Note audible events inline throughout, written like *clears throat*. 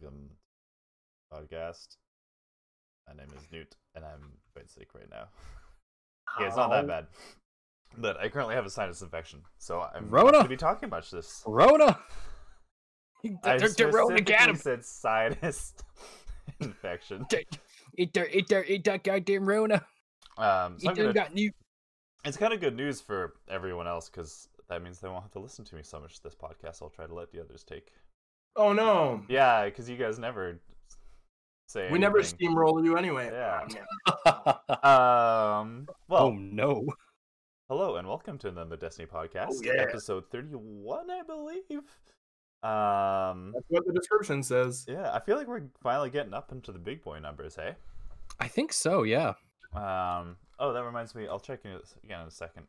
welcome podcast. My name is Newt, and I'm quite sick right now. *laughs* yeah, it's not that bad, but I currently have a sinus infection, so I'm Rona? going to be talking about this. Rona. I specifically said sinus *laughs* infection. Eat their, eat their, eat that goddamn Rona. Um, so Eat gonna, got new. it's kind of good news for everyone else because that means they won't have to listen to me so much this podcast. I'll try to let the others take. Oh no. Yeah, because you guys never say We never steamroll you anyway. Yeah. oh *laughs* Um. Well, no. hello and welcome to another Destiny podcast, Oh, yeah. episode thirty-one, I believe. Um. That's what the description says. Yeah, I feel like we're finally getting up into the big boy numbers, hey. I think so. Yeah. Um. Oh, that reminds me. I'll check in again in a second.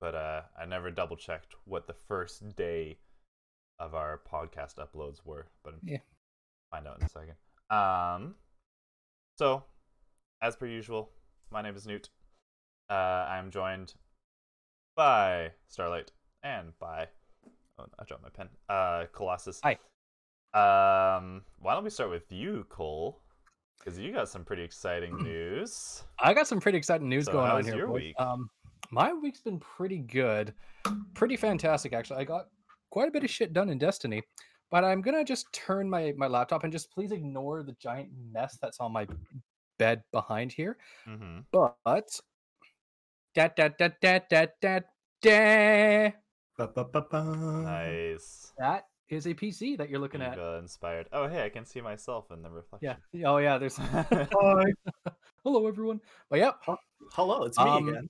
But uh, I never double checked what the first day of our podcast uploads were. But Yeah. find out in a second. Um. So, as per usual, my name is Newt. Uh, I'm joined by Starlight and by oh, I dropped my pen. Uh, Colossus. Hi. Um, why don't we start with you, Cole? Because you got some pretty exciting *clears throat* news. I got some pretty exciting news So going on here. your boys. week? Um, my week's been pretty good, pretty fantastic actually. I got quite a bit of shit done in Destiny, but I'm gonna just turn my my laptop and just please ignore the giant mess that's on my bed behind here. Mm-hmm. But da da da da da da da. Ba-ba-ba-ba. Nice. That is a PC that you're looking You've, at. inspired. Oh, hey, I can see myself in the reflection. Yeah. Oh yeah. There's. *laughs* *laughs* Hello everyone. But yep. Hello, it's me Um, again.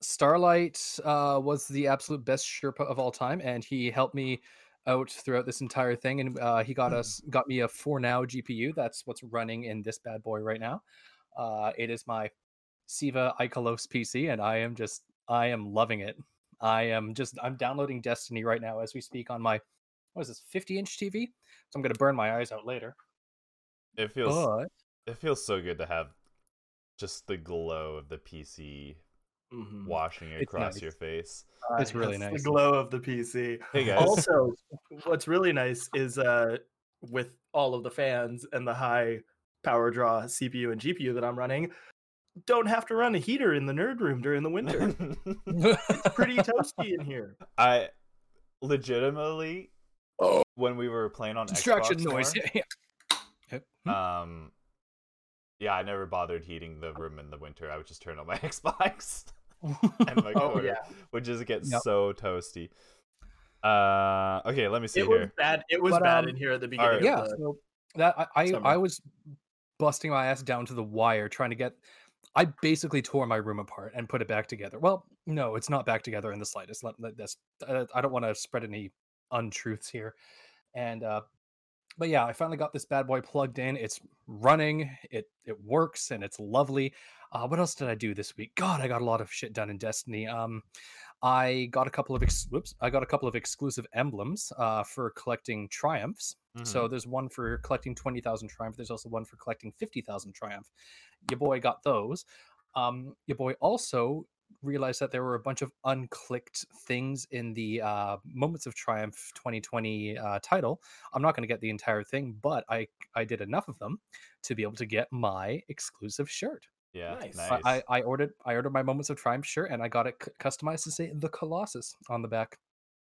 Starlight uh, was the absolute best Sherpa of all time, and he helped me out throughout this entire thing. And uh, he got us got me a four now GPU. That's what's running in this bad boy right now. Uh, it is my Siva Ikalos PC, and I am just I am loving it. I am just I'm downloading Destiny right now as we speak on my what is this 50 inch TV. So I'm gonna burn my eyes out later. It feels But it feels so good to have just the glow of the PC Mhm. washing It's across nice. your face. it's really That's nice. The glow of the PC. Hey guys. Also, what's really nice is uh, with all of the fans and the high power draw CPU and GPU that I'm running, don't have to run a heater in the nerd room during the winter. it's *laughs* pretty toasty in here. I legitimately Oh. when we were playing on distraction Xbox noise. more, *laughs* Hmm? um yeah, I never bothered heating the room in the winter. I would just turn on my *laughs* Xbox and my *laughs* Oh corner, yeah, would just get Yep. so toasty. Uh okay, let me see it was here. bad. It was But, bad um, in here at the beginning. alright. of yeah the- so that i I. I was busting my ass down to the wire trying to get i basically tore my room apart and put it back together well no it's not back together in the slightest let, let this uh, i don't want to spread any untruths here and uh but yeah i finally got this bad boy plugged in it's running it it works and it's lovely uh what else did i do this week god i got a lot of shit done in destiny um i got a couple of ex- whoops i got a couple of exclusive emblems uh for collecting triumphs so Mhm. there's one for collecting 20,000 triumph. There's also one for collecting 50,000 triumph. Your boy got those. Um, your boy also realized that there were a bunch of unclicked things in the uh, Moments of Triumph 2020 uh, title. I'm not going to get the entire thing, but I I did enough of them to be able to get my exclusive shirt. Yeah, Nice. nice. I, I, I ordered I ordered my Moments of Triumph shirt and I got it c- customized to say the Colossus on the back.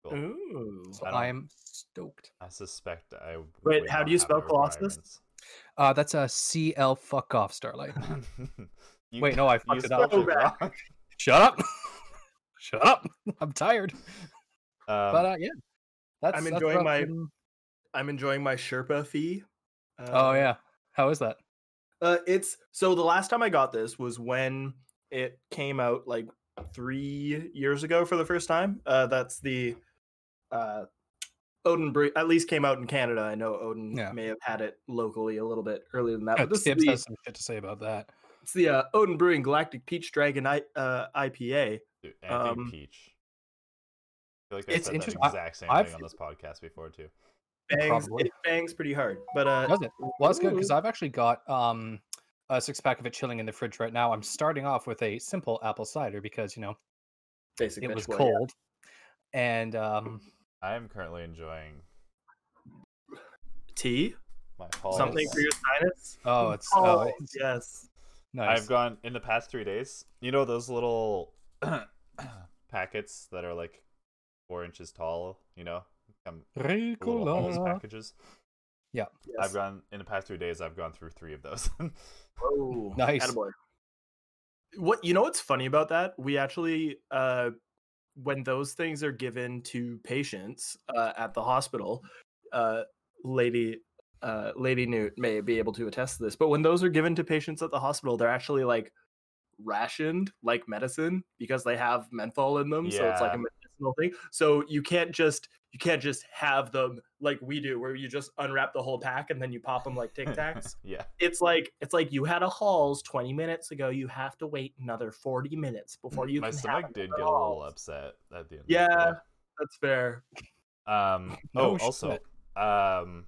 Cool. Ooh. So I, I, am stoked. I suspect I. Wait, how do you spell Colossus? Uh, that's a CL fuck off Starlight. *laughs* Wait, no, I you fucked it up. Go *laughs* Shut up. *laughs* Shut up. I'm tired. Um, but uh, yeah. That's I'm enjoying rough my- and- I'm enjoying my Sherpa fee. Oh Uh, yeah. How is that? Uh, it's so the last time I got this was when it came out like three years ago for the first time. Uh, that's the uh, Odin Bre- at least came out in Canada. I know Odin Yeah. may have had it locally a little bit earlier than that. Yeah, But this is Tibbs the, has some shit to say about that. it's the uh, Odin Brewing Galactic Peach Dragon I- uh, IPA. dude, Anthony um, Peach. I feel like I it's said that interesting. I- exact same I've- thing on this podcast before too. Bangs, Probably. it bangs pretty hard. But uh, Does it? Well, that's good because I've actually got um a six pack of it chilling in the fridge right now. I'm starting off with a simple apple cider because you know basic it bitch was boy, yeah. cold, and um I am currently enjoying tea, My something for your sinus. Oh, it's oh, Oh, it's yes. nice. I've gone in the past three days. You know those little *clears throat* packets that are like four inches tall. You know, come little Halls Ricola. packages. yes. I've gone in the past three days. I've gone through three of those. *laughs* Whoa, Nice. attaboy. What you know? What's funny about that? We actually, uh, when those things are given to patients uh, at the hospital, uh, lady, uh, Lady Newt may be able to attest to this. But when those are given to patients at the hospital, they're actually like rationed like medicine because they have menthol in them. So it's like a medicinal thing. So you can't just you can't just have them like we do, where you just unwrap the whole pack and then you pop them like Tic *laughs* Tacs yeah. it's like it's like you had a Halls 20 minutes ago. You have to wait another 40 minutes before you My can stomach did get a little upset at the end. Yeah. Of That's fair. Um. *laughs* No oh, also, shit. um,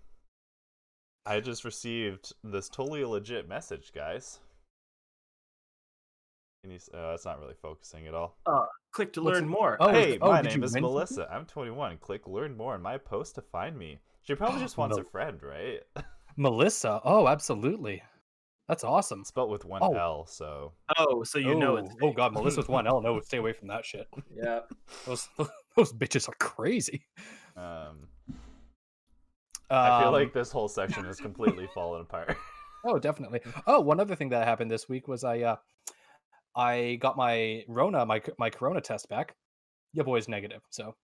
I just received this totally legit message, guys. Can you? Uh, it's not really focusing at all. Click to What's learn more. Oh, hey, oh, my name is win something? Melissa. I'm 21. Click learn more in my post to find me. She probably *gasps* just wants a friend, right? *laughs* Melissa. Oh, absolutely. That's awesome. Spelled with one Oh. L, so Oh, so you know it's oh god, Melissa with one L. No, stay away from that shit. Yeah. *laughs* Those *laughs* those bitches are crazy. um, I feel Um, like this whole section has completely fallen apart. Oh, definitely. Oh, one other thing that happened this week was I uh I got my Rona my my Corona test back. Your boy's negative. So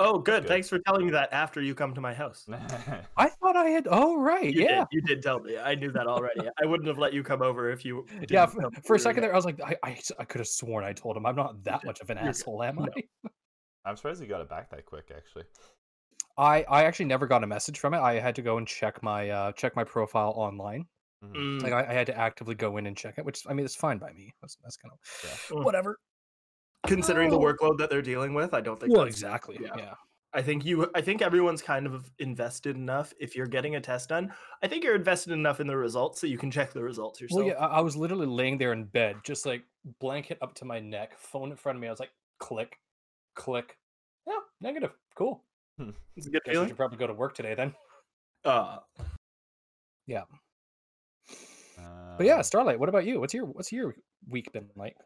Oh, good. Good. Thanks for telling me that after you come to my house. *laughs* I thought I had. Oh right, You yeah, did. You did tell me. I knew that already. *laughs* I wouldn't have let you come over if you. yeah. didn't For, for a second yet. there, I was like, I I, I could have sworn I told him I'm not that much of an You're good. asshole, am No. I? *laughs* I'm surprised you got it back that quick, actually. I I actually never got a message from it. I had to go and check my uh check my profile online. Mm, Like I, I had to actively go in and check it, which I mean it's fine by me. That's, that's kind of Yeah. Whatever. considering the Oh. workload that they're dealing with, I don't think. Well, that's- exactly. yeah. yeah. I think you. I think everyone's kind of invested enough. If you're getting a test done, I think you're invested enough in the results so you can check the results yourself. Well, yeah, I, I was literally laying there in bed, just like blanket up to my neck, phone in front of me. I was like, click, click. Yeah, negative. Cool. It's a good Guess I feeling. should probably go to work today then. Uh, But yeah, Um, Starlight. What about you? What's your What's your week been like?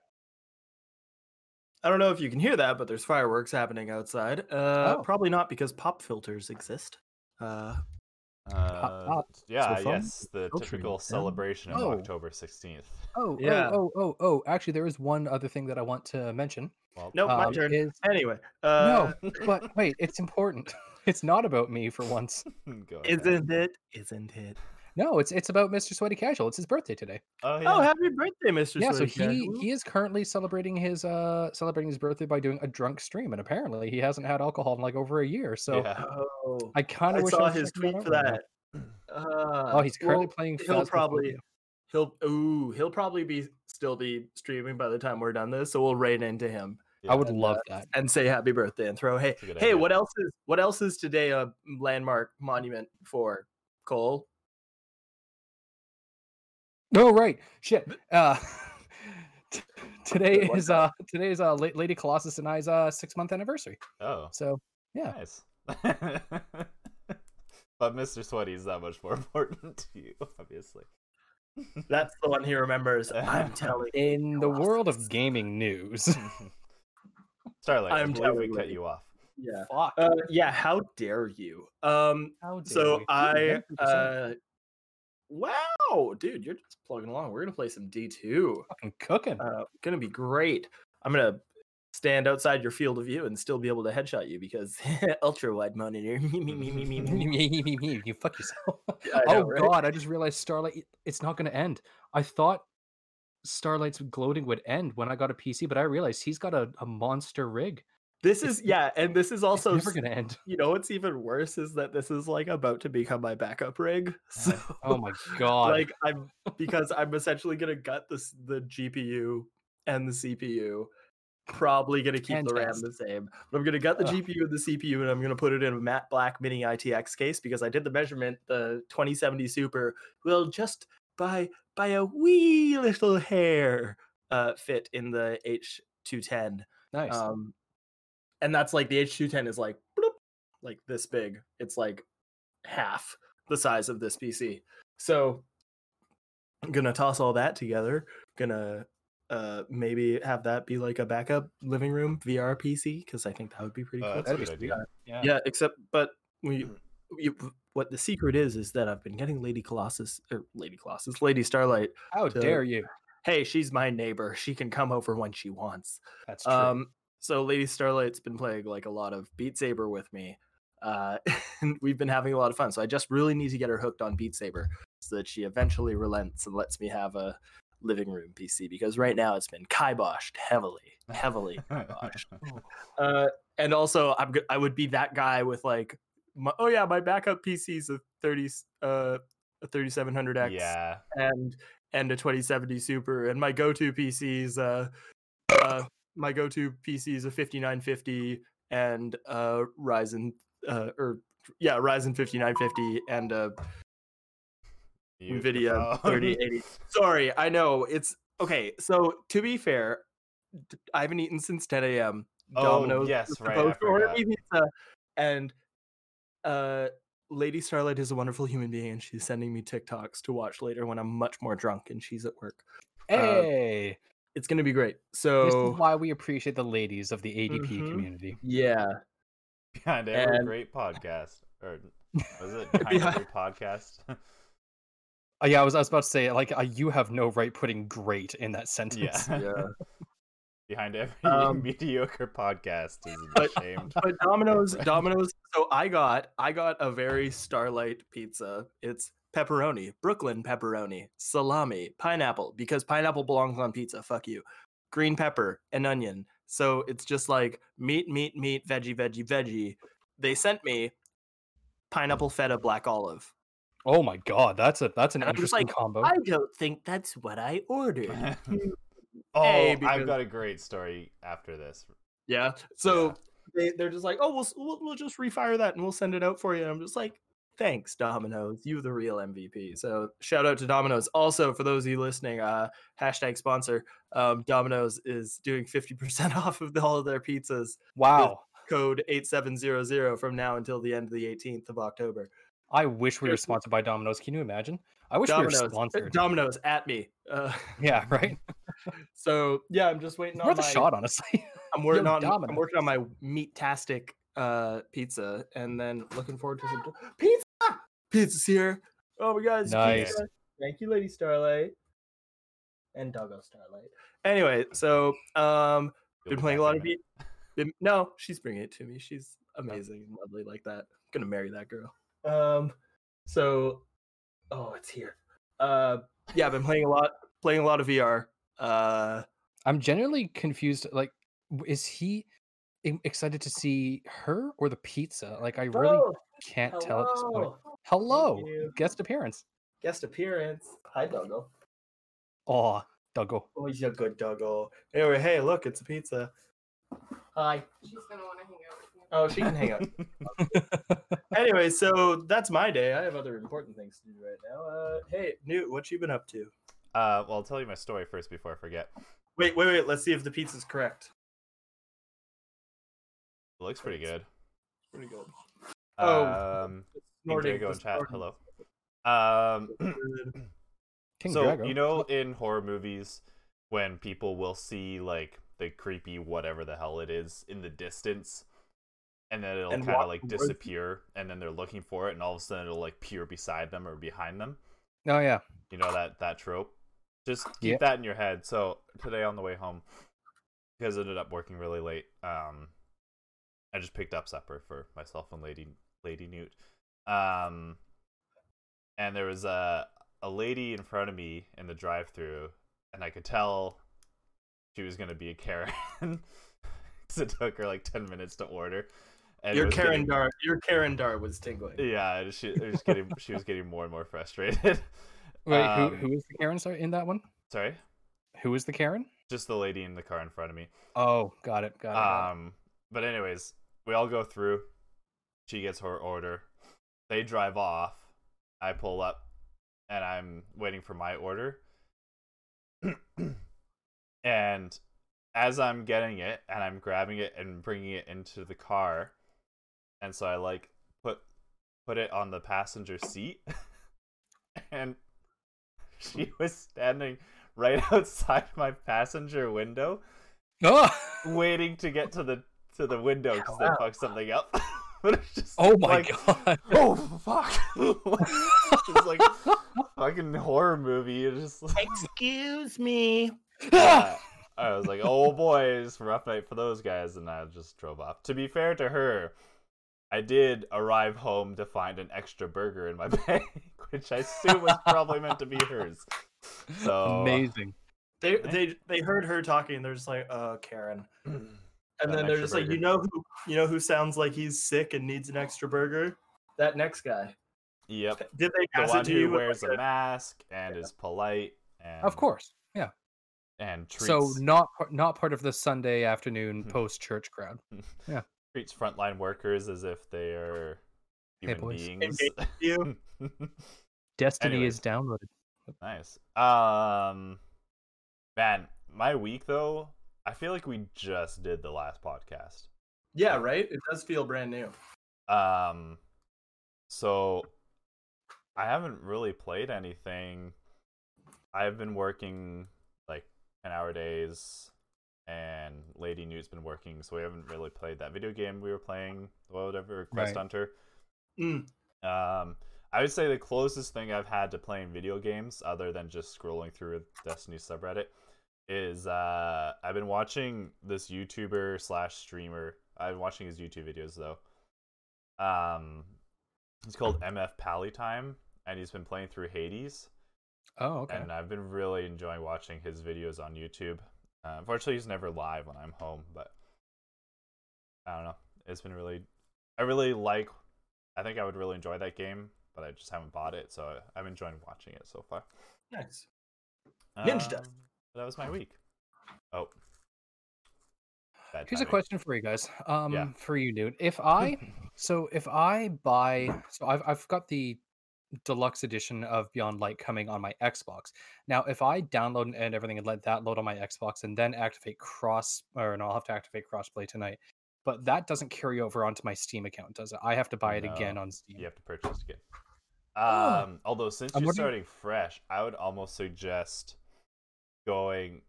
I don't know if you can hear that, but there's fireworks happening outside. Uh, Oh. Probably not because pop filters exist. Uh, uh, pop. yeah, fun. yes, the Filtering typical down. celebration of Oh. October 16th. Oh, Yeah. oh, oh, oh, oh. Actually, there is one other thing that I want to mention. Well, nope, my um, turn. Is, Anyway, uh, no, but *laughs* wait, it's important. *laughs* It's not about me for once. *laughs* go ahead. isn't it? Isn't it? No, it's it's about Mr. Sweaty Casual. It's his birthday today. Oh, yeah. Oh, happy birthday, Mr. Sweaty Casual. Yeah, so he Casual. he is currently celebrating his uh celebrating his birthday by doing a drunk stream, and apparently he hasn't had alcohol in like over a year. So yeah. Oh, I kind I of wish saw was his tweet out for right that. *clears throat* Uh, Oh, he's currently well, playing. He'll Phasmophobia. probably he'll ooh he'll probably be still be streaming by the time we're done this, so we'll raid into him I would and, love uh, that. and say happy birthday and throw hey That's a good hey idea. what else is what else is today a landmark monument for Cole? No, right. Shit. Uh, *laughs* t- today is uh today is uh La- Lady Colossus and I's uh six month anniversary. Oh, So yeah. nice. *laughs* but Mr. Sweaty is that much more *laughs* important to you, obviously. That's the one he remembers. I'm telling. you, In the world of gaming news, Starlight, I I'm believe we cut you. you off. Yeah. fuck. Uh, yeah. How dare you? Um. How dare So we? I. Uh. Wow, dude, you're just plugging along. We're gonna play some D two. fucking cooking. uh, gonna be great. I'm gonna stand outside your field of view and still be able to headshot you because *laughs* ultra wide monitor. *laughs* me, me, me, me, *laughs* me, me. me me. you fuck yourself. I know, oh right? god, I just realized Starlight. It's not to end. I thought Starlight's gloating would end when I got a PC, but I realized he's got a, a monster rig. This is yeah, and this is also never to end. you know what's even worse is that this is like about to become my backup rig. *laughs* So Oh my god! like I'm *laughs* because I'm essentially gonna gut this the GPU and the CPU. Probably gonna keep the RAM the same, but I'm gonna gut the Ugh. GPU and the CPU, and I'm gonna put it in a matte black mini ITX case because I did the measurement. The 2070 Super will just by by a wee little hair uh, fit in the H210. nice. Um, and that's like the H210 is like bloop, like this big. It's like half the size of this PC. So I'm gonna toss all that together. Gonna uh maybe have that be like a backup living room VR PC because I think that would be pretty Uh, cool. that's a That'd good be idea. Yeah. Yeah, except but we you, what the secret is is that I've been getting Lady Colossus or Lady Colossus, Lady Starlight. How to- dare you? Hey, she's my neighbor. She can come over when she wants. That's true. Um, so Lady Starlight's been playing like a lot of Beat Saber with me. Uh, *laughs* and we've been having a lot of fun. So I just really need to get her hooked on Beat Saber so that she eventually relents and lets me have a living room PC because right now it's been kiboshed heavily, heavily kiboshed. *laughs* Uh, and also I'm I would be that guy with like, my, oh yeah, my backup PC's a 30 uh a 3700X yeah. and and a 2070 Super, and my go-to PCs, uh, uh, my go-to PC is a 5950 and uh Ryzen, uh, or yeah, Ryzen 5950 and a You- Nvidia oh. 3080. Sorry, I know it's okay. So to be fair, I haven't eaten since 10 a.m. Oh, Domino's yes, right, order pizza, and uh, Lady Starlight is a wonderful human being, and she's sending me TikToks to watch later when I'm much more drunk and she's at work. hey, It's gonna be great. So this is why we appreciate the ladies of the ADP Mhm. community. yeah, Behind every And- great podcast. Or was it behind *laughs* Yeah. every podcast? *laughs* Uh, yeah, I was, I was about to say, like, uh, you have no right putting "great" in that sentence. yeah. *laughs* yeah. Behind every Um, mediocre podcast is but- ashamed. but Domino's, Domino's. So I got, I got a very Starlight pizza. It's pepperoni, Brooklyn pepperoni, salami, pineapple, because pineapple belongs on pizza. Fuck you. Green pepper and onion. So it's just like meat, meat, meat, veggie, veggie, veggie. They sent me pineapple feta black olive. Oh my god, that's a that's an And I'm interesting like, combo. I don't think that's what I ordered. *laughs* *laughs* oh, A, I've got a great story after this. Yeah. So they they're just like, oh, we'll, we'll we'll just refire that and we'll send it out for you. And I'm just like, thanks, Domino's. You the real MVP. So shout out to Domino's. Also, for those of you listening, uh, hashtag sponsor. Um, Domino's is doing 50% *laughs* off of all of their pizzas. wow, Code 8700 from now until the end of the 18th of October. I wish we were sponsored by Domino's. Can you imagine? I wish we Domino's, were sponsored. Domino's at me. Uh, *laughs* yeah, right. so yeah, I'm just waiting on Worth a shot, honestly. *laughs* I'm working Yo, on I'm working on my meat-tastic uh pizza and then looking forward to some pizza. Pizza's here. Oh my god, Nice. pizza. Thank you, Lady Starlight. And Doggo Starlight. Anyway, so um been playing a lot of a beat. Been, no, she's bringing it to me. She's amazing and lovely like that. gonna marry that girl. Um so oh it's here. Uh yeah, I've been playing a lot playing a lot of VR. Uh I'm genuinely confused. Like, is he excited to see her or the pizza? Like, I really oh, can't tell at this point. Hello. Hello, guest appearance. guest appearance. Hi, Doggo. Oh, Duggo. Oh, he's a good Doggo. Anyway, hey, look, it's a pizza. Hi. She's gonna want to hang out with me. Oh, she can hang out. *laughs* anyway, so that's my day. I have other important things to do right now. Uh, hey, Newt, what you been up to? Uh, well, I'll tell you my story first before I forget. Wait, wait, wait. Let's see if the pizza's correct. It looks pretty good. Pretty good. Oh, um, King Drago in chat. Hello. Um, *clears throat* King so Drago. you know in horror movies when people will see like the creepy whatever the hell it is in the distance and then it'll kind of like disappear and then they're looking for it and all of a sudden it'll like appear beside them or behind them Oh yeah. you know that that trope just keep Yeah. that in your head so today on the way home because it ended up working really late um i just picked up supper for myself and lady lady newt um and there was a a lady in front of me in the drive-through and i could tell she was going to be a Karen *laughs* because it took her like 10 minutes to order and Your Karen getting- Dar, your Karen Dar was tingling. yeah it- she, was getting *laughs* she was getting more and more frustrated *laughs* Wait, Um, who who is the Karen sorry, in that one? sorry Who is the Karen? just the lady in the car in front of me Oh, got it. Got it. got it. Um, but anyways, we all go through. She gets her order. They drive off. I pull up, and I'm waiting for my order. *clears throat* and as I'm getting it, and I'm grabbing it and bringing it into the car, and so I like put put it on the passenger seat, *laughs* and she was standing right *laughs* outside my passenger window, Oh, waiting to get to the to the window because they *laughs* fucked something up. *laughs* but it's just oh my like, god. *laughs* oh fuck! *laughs* it's like fucking horror movie. It's just like, Excuse me. yeah. I was like, oh boy, it's a rough night for those guys, and I just drove off. To be fair to her, I did arrive home to find an extra burger in my bag, which I assume was probably meant to be hers. So Amazing. They they they heard her talking. They're just like, "Oh, Karen." *clears throat* And then they're extra just like, "You know who? You know who sounds like he's sick and needs an extra burger? That next guy." Yep, *laughs* Did they the pass one it to who you? with, wears like, a mask and is polite and Of course. Yeah. and treats So not not part of the Sunday afternoon *laughs* post church crowd. *laughs* Yeah. Treats frontline workers as if they are Hey, human boys. beings. you? Destiny Anyways. is downloaded. Nice. Um, man, my week though, I feel like we just did the last podcast. Yeah, right. It does feel brand new. Um, so I haven't really played anything. I've been working like ten hour days, and Lady Newt's been working, so we haven't really played that video game we were playing, whatever Quest Right. Hunter. Mm. Um, I would say the closest thing I've had to playing video games, other than just scrolling through Destiny subreddit, is uh, I've been watching this YouTuber slash streamer. I've been watching his YouTube videos though. Um, it's called MF Pally Time, and he's been playing through Hades, Oh, okay. and I've been really enjoying watching his videos on YouTube. Uh, unfortunately, he's never live when I'm home, but I don't know. It's been really, I really like. I think I would really enjoy that game, but I just haven't bought it, so I'm enjoying watching it so far. Nice. Ninja Dust. Um, That was my week. Oh, Bad Here's a question for you guys. Um, Yeah. for you, dude. If *laughs* I so if I buy so I've I've got the deluxe edition of Beyond Light coming on my Xbox. Now, if I download and everything and let that load on my Xbox and then activate cross or no, I'll have to activate crossplay tonight. But that doesn't carry over onto my Steam account, does it? I have to buy it again on Steam. you have to purchase again. Oh. Um, although since I'm you're wondering- starting fresh, I would almost suggest going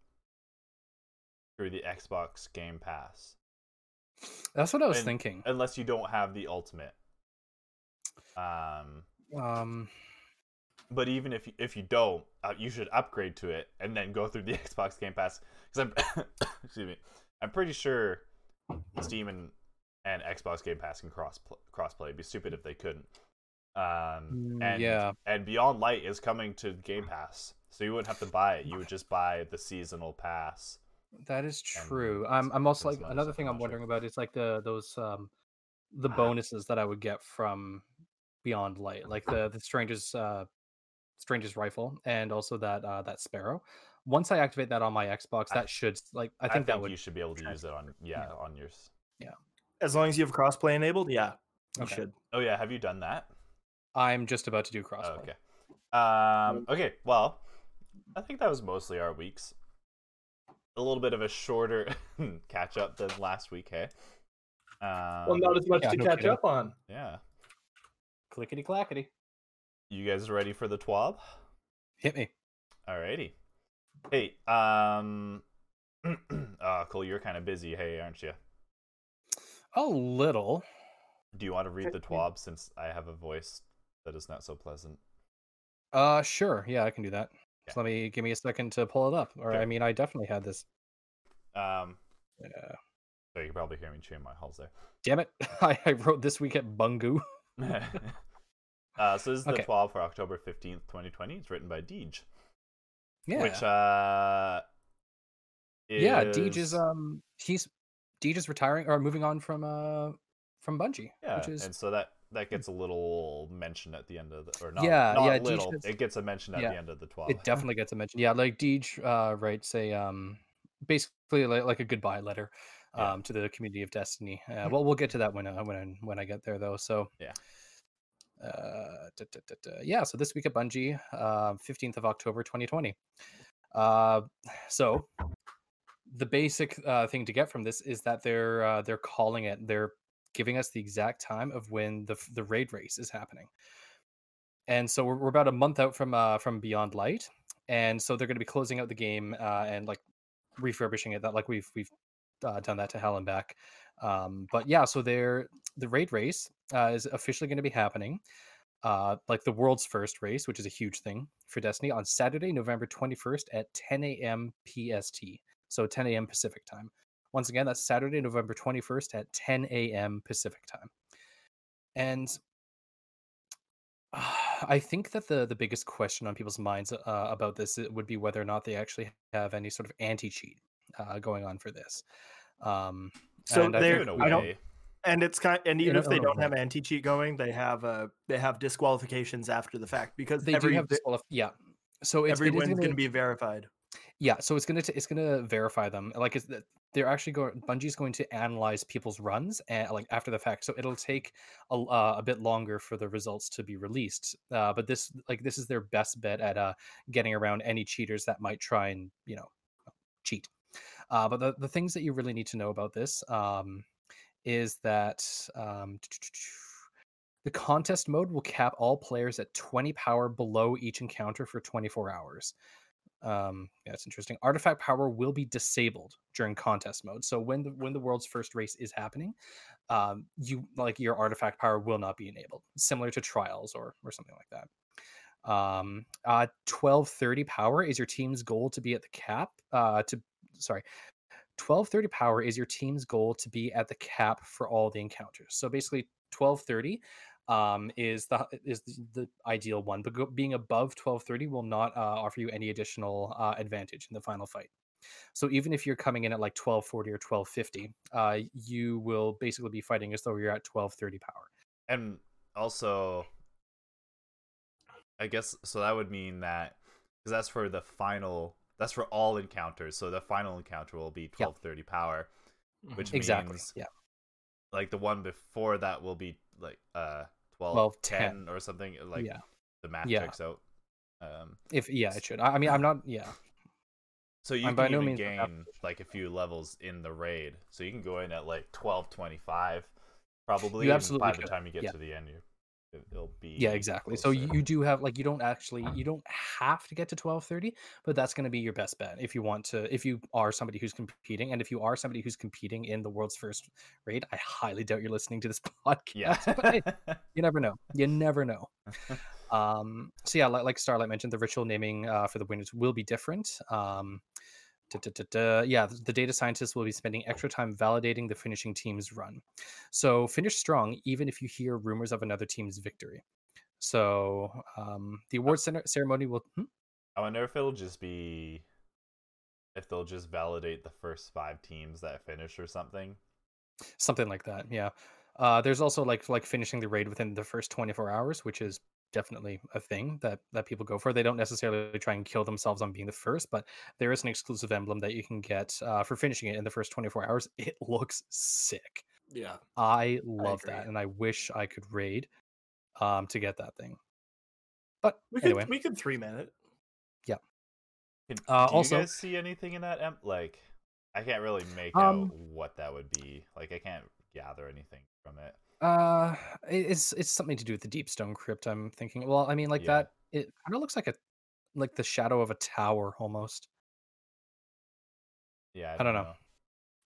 through the Xbox Game Pass, That's what I was And- thinking. unless you don't have the Ultimate. Um, Um, but even if you, if you don't, uh, you should upgrade to it and then go through the *laughs* Xbox Game Pass. Because I'm, *coughs* excuse me, I'm pretty sure Steam and and Xbox Game Pass can cross pl- crossplay. It'd be stupid if they couldn't. Um, Mm, and yeah. and Beyond Light is coming to Game Pass, so you wouldn't have to buy it. You would just buy the seasonal pass. That is true. s- I'm I'm also like another thing I'm I'm not sure. wondering about is like the those um the Ah. bonuses that I would get from Beyond Light, like the the Stranger's uh Stranger's rifle and also that uh that Sparrow. Once I activate that on my Xbox, I- that should like I think that would you should be able to use it on yeah, Yeah. on yours. Yeah. As long as you have crossplay enabled, yeah, you Okay. should. Oh yeah, have you done that? I'm just about to do Oh, crossplay. okay. Um. Okay. Well, I think that was mostly our weeks. A little bit of a shorter *laughs* catch up than last week. Hey. Um, Well, not as much yeah, to no catch kidding. up on. yeah. Clickety clackety. You guys ready for the twab? Hit me. Alrighty. Hey. Um. *clears throat* uh, Cole, you're kind of busy. Hey, aren't you? A little. Do you want to read the twab since I have a voice that is not so pleasant? Uh sure. Yeah, I can do that. Okay. So let me give me a second to pull it up. Or Sure. I mean I definitely had this. Um. Uh, So you can probably hear me chewing my halls there. damn it. *laughs* I, I wrote this week at Bungie. *laughs* uh, so this is the Okay. 12 for October 15th, 2020. It's written by Deej. Yeah. Which, uh. yeah deej is um he's deej is retiring or moving on from uh from bungie Yeah, which is and so that that gets a little mention at the end of the. Or not, Yeah, not yeah, little. It gets a mention at yeah, the end of the 12. it definitely gets a mention yeah like deej uh writes a um basically like, like a goodbye letter Yeah. um to the community of destiny uh, well we'll get to that when uh, when I, when i get there though so Yeah. uh da, da, da, yeah so this week at bungie uh 15th of october 2020 uh so the basic uh, thing to get from this is that they're uh, they're calling it they're giving us the exact time of when the the raid race is happening. And so we're, we're about a month out from uh, from Beyond Light, and so they're going to be closing out the game uh, and like refurbishing it. That like we've we've uh, done that to hell and back. Um, but yeah, so they're the raid race uh, is officially going to be happening. Uh, like the world's first race, which is a huge thing for Destiny, on Saturday, November 21st at 10 a.m. PST. So 10 a.m. Pacific time. Once again, that's Saturday, November 21st at 10 a.m. Pacific time. And uh, *sighs* I think that the the biggest question on people's minds uh, about this would be whether or not they actually have any sort of anti cheat uh, going on for this. Um, So and I they're- in a I don't- way. and it's kind and even In if they don't have anti cheat going, they have uh they have disqualifications after the fact because they every do have disqualif- yeah. So it's, every it is win's going to be verified. Yeah, so it's gonna t- it's gonna verify them. Like it's they're actually going. Bungie's going to analyze people's runs and like after the fact. So it'll take a, uh, a bit longer for the results to be released. Uh, but this like this is their best bet at uh getting around any cheaters that might try and you know cheat. Uh, but the the things that you really need to know about this um is that um. The contest mode will cap all players at 20 power below each encounter for 24 hours um yeah it's interesting. Artifact power will be disabled during contest mode. So when the when the world's first race is happening um you like your artifact power will not be enabled similar to trials or or something like that. Um uh 1230 power is your team's goal to be at the cap uh to sorry 1230 power is your team's goal to be at the cap for all the encounters. So basically 1230 um, is the is the, ideal one. But go, being above twelve thirty will not uh, offer you any additional uh, advantage in the final fight. So even if you're coming in at like twelve forty or twelve fifty, uh, you will basically be fighting as though you're at twelve thirty power. and also i guess so that would mean that because that's for the final that's for all encounters so the final encounter will be 1230 power which Exactly. means Yeah. like the one before that will be like uh 12, 12, 10 or something like yeah. the math Yeah. checks out um If yeah, it should. I, I mean, I'm not. Yeah. so you I'm can by no means gain like a few levels in the raid so you can go in at like 1225 probably You absolutely by the time you get yeah. to the end you it- it'll be Yeah, exactly. So closer. you, you do have like you don't actually you don't have to get to twelve thirty, but that's going to be your best bet if you want to. If you are somebody who's competing, and if you are somebody who's competing in the world's first raid, I highly doubt you're listening to this *laughs* podcast. yeah hey, you never know. You never know. *laughs* Um, so yeah, like, like Starlight mentioned, the ritual naming uh, for the winners will be different. Um, Yeah, the data scientists will be spending extra time validating the finishing team's run. So finish strong, even if you hear rumors of another team's victory. So um, the award center- ceremony will. hmm? I wonder if it'll just be if they'll just validate the first five teams that finish or something. something like that yeah uh there's also like like finishing the raid within the first 24 hours which is definitely a thing that that people go for they don't necessarily try and kill themselves on being the first but there is an exclusive emblem that you can get uh, for finishing it in the first 24 hours it looks sick Yeah. i love that and i wish i could raid um to get that thing but We could anyway we could three minute. Can, Uh, do also- you guys see anything in that? Em- like, I can't really make Um, out what that would be. Like, I can't gather anything from it. Uh, it's it's something to do with the deep stone crypt. I'm thinking. Well, I mean, like Yeah. that. It kind of looks like a like the shadow of a tower almost. Yeah, I don't know.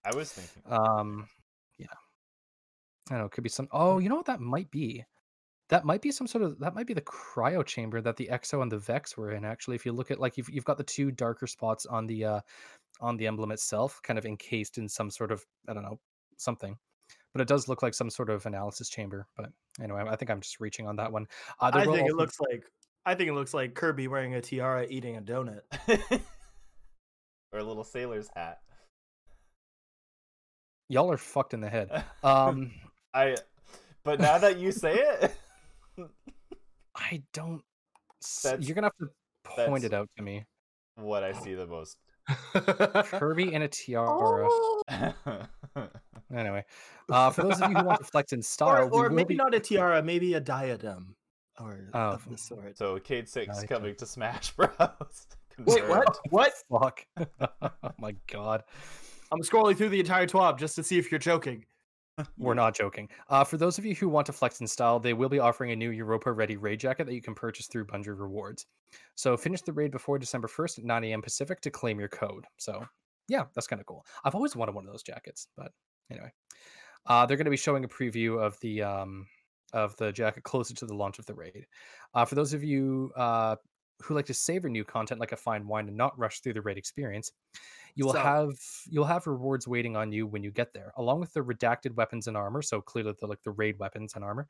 I was thinking. Um, yeah, I don't know. It could be some. Oh, you know what that might be? That might be some sort of. That might be the cryo chamber that the Exo and the Vex were in. Actually, if you look at like you've you've got the two darker spots on the uh on the emblem itself, kind of encased in some sort of I don't know something. But it does look like some sort of analysis chamber. But anyway, I think I'm just reaching on that one. Uh, I think it also- looks like I think it looks like Kirby wearing a tiara eating a donut. *laughs* or a little sailor's hat. y'all are fucked in the head. *laughs* Um, I. But now that you say it, *laughs* I don't. s- That's- You're gonna have to point it out to me. what I see the most. Kirby in a tiara. Anyway, uh, for those of you who want to flex in *laughs* or style, we or maybe be- not a tiara, maybe a diadem or Oh. of the sort. so, Cayde Six like coming to Smash Bros. *laughs* Wait, what? What? Fuck. *laughs* oh my god. I'm scrolling through the entire twab just to see if you're joking. We're not joking. Uh, for those of you who want to flex in style, they will be offering a new Europa Ready raid jacket that you can purchase through Bungie Rewards. So finish the raid before December 1st at 9 a.m. Pacific to claim your code. So yeah, that's kind of cool. I've always wanted one of those jackets, but anyway. Uh, they're going to be showing a preview of the um, of the jacket closer to the launch of the raid. Uh, for those of you uh, who like to savor new content like a fine wine and not rush through the raid experience, you will So- have you'll have rewards waiting on you when you get there, along with the redacted weapons and armor. So clearly, the like the raid weapons and armor.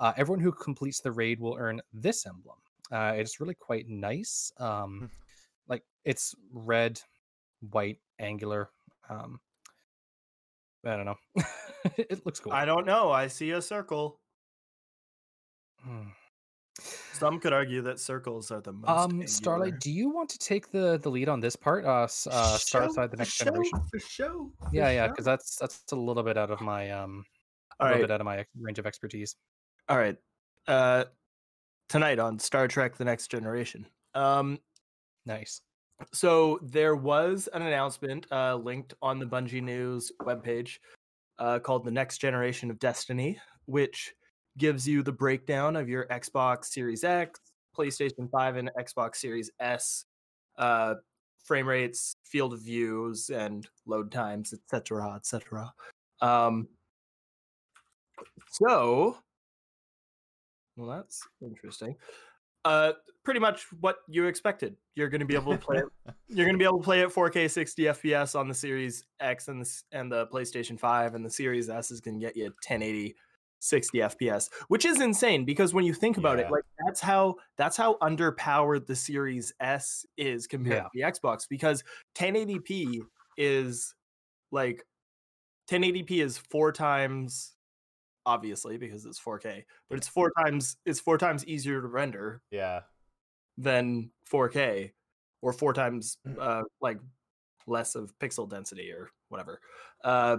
Uh, everyone who completes the raid will earn this emblem. Uh, it's really quite nice. Um, like it's red, white, angular. Um, I don't know. *laughs* it looks cool. I don't know. I see a circle. Hmm. Some could argue that circles are the most. Um, angular. Starlight, do you want to take the the lead on this part? Uh, uh start Show, aside the next show, generation. For show. for Yeah, yeah, because that's that's a little bit out of my um a All little right. bit out of my range of expertise. All right. Uh, tonight on Star Trek: The Next Generation. Um, Nice. So there was an announcement uh, linked on the Bungie News webpage uh, called "The Next Generation of Destiny," which gives you the breakdown of your Xbox Series X, PlayStation 5, and Xbox Series S uh, frame rates, field of views, and load times, etc., etc. Um, so, well, that's interesting. Uh, pretty much what you expected. You're going to be able to play it *laughs* you're going to be able to play at 4K 60 FPS on the Series X and the, and the PlayStation 5, and the Series S is going to get you 1080 60 FPS, which is insane because when you think about Yeah. it, like that's how that's how underpowered the Series S is compared to the Xbox because 1080p is like 1080p is four times obviously because it's 4K, but it's four times it's four times easier to render Yeah. than 4K or four times *clears throat* uh, like less of pixel density or whatever. Uh,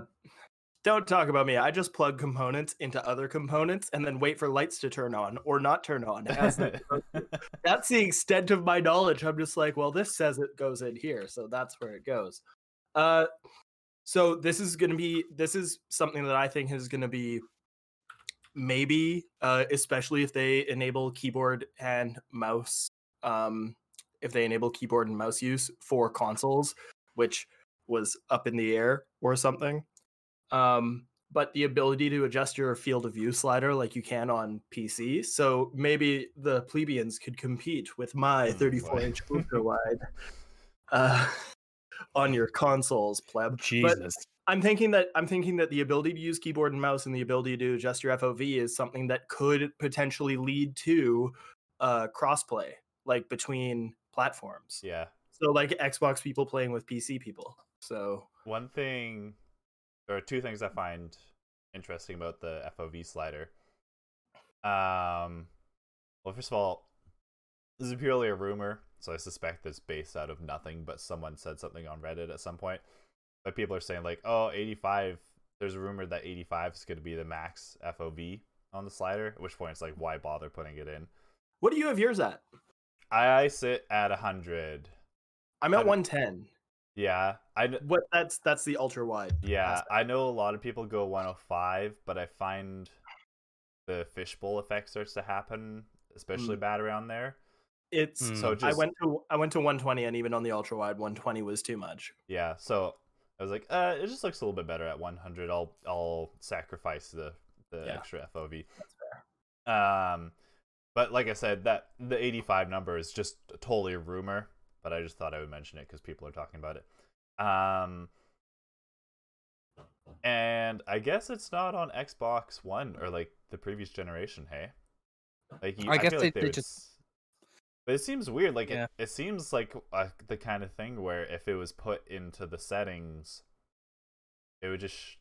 don't talk about me. I just plug components into other components and then wait for lights to turn on or not turn on. As they're supposed to. *laughs* that's the extent of my knowledge. I'm just like, well, this says it goes in here, so that's where it goes. Uh, so this is going to be this is something that I think is going to be maybe, uh, especially if they enable keyboard and mouse. Um, if they enable keyboard and mouse use for consoles, which was up in the air or something. Um, but the ability to adjust your field of view slider like you can on PC. So maybe the plebeians could compete with my Oh, 34 boy. inch *laughs* ultra wide uh, on your consoles, pleb. Jesus. I'm thinking that I'm thinking that the ability to use keyboard and mouse and the ability to adjust your FOV is something that could potentially lead to uh, crossplay, like between platforms. Yeah. So like Xbox people playing with PC people. So One thing, or two things I find interesting about the FOV slider. Um, well, first of all, this is purely a rumor, so I suspect it's based out of nothing. But someone said something on Reddit at some point. But people are saying like, oh, 85. There's a rumor that 85 is going to be the max FOV on the slider. At which point it's like, why bother putting it in? what do you have yours at? I sit at 100. I'm at I don't- 110. Yeah, I What that's that's the ultra wide. Yeah, aspect. I know a lot of people go 105, but I find the fishbowl effect starts to happen, especially hmm. bad around there. It's Mm. So I went to I went to 120 and even on the ultra wide 120 was too much. yeah, so I was like, uh, it just looks a little bit better at 100. I'll I'll sacrifice the the Yeah. extra FOV. That's fair. Um, but like I said, that the 85 number is just totally a rumor, but I just thought I would mention it because people are talking about it. Um, and I guess it's not on Xbox One or like the previous generation. Hey, like you, I guess feel they- like they there's- just- But it seems weird. Like Yeah. it, it seems like uh, the kind of thing where if it was put into the settings, it would just. Sh-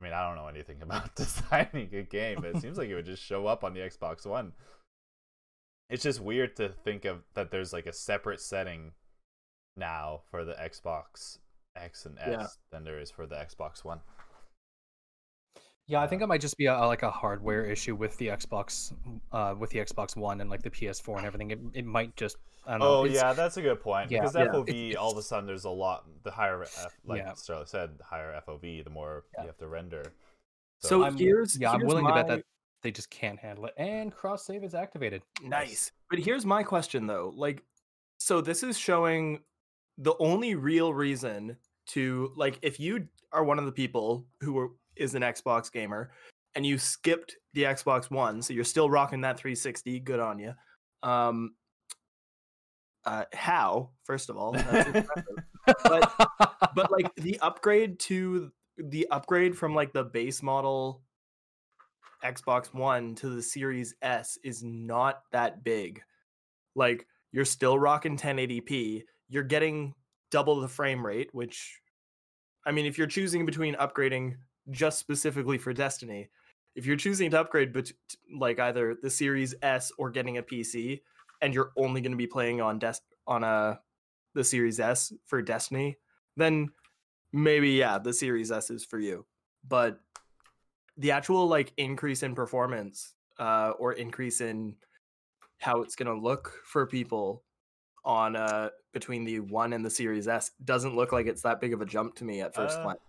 I mean, I don't know anything *laughs* about *laughs* designing a game, but it seems like it would just show up on the Xbox One. It's just weird to think of that there's like a separate setting now for the Xbox X and S Yeah. than there is for the Xbox One. Yeah, I think it might just be a, like a hardware issue with the Xbox, uh, with the Xbox One and like the PS4 and *sighs* everything. It, it might just. I don't know, Oh it's- yeah, that's a good point. Yeah. because Yeah. FOV, It's- all of a sudden, there's a lot. The higher, F, like Yeah. Starla said, the higher FOV, the more Yeah. you have to render. So I'm, here's yeah, I'm here's willing to bet that they just can't handle it. And cross save is activated. Nice. But here's my question though. Like so this is showing the only real reason to like if you are one of the people who are, is an Xbox gamer and you skipped the Xbox 1, so you're still rocking that 360, good on you. Um uh how, first of all. *laughs* But- but like the upgrade to the upgrade from like the base model Xbox One to the Series S is not that big. Like you're still rocking 1080p. You're getting double the frame rate, which I mean, if you're choosing between upgrading just specifically for Destiny, if you're choosing to upgrade but like either the Series S or getting a PC, and you're only going to be playing on des- on a the Series S for Destiny, then maybe yeah, the Series S is for you. But the actual like increase in performance uh, or increase in how it's going to look for people on uh between the one and the Series S doesn't look like it's that big of a jump to me at first Uh, glance.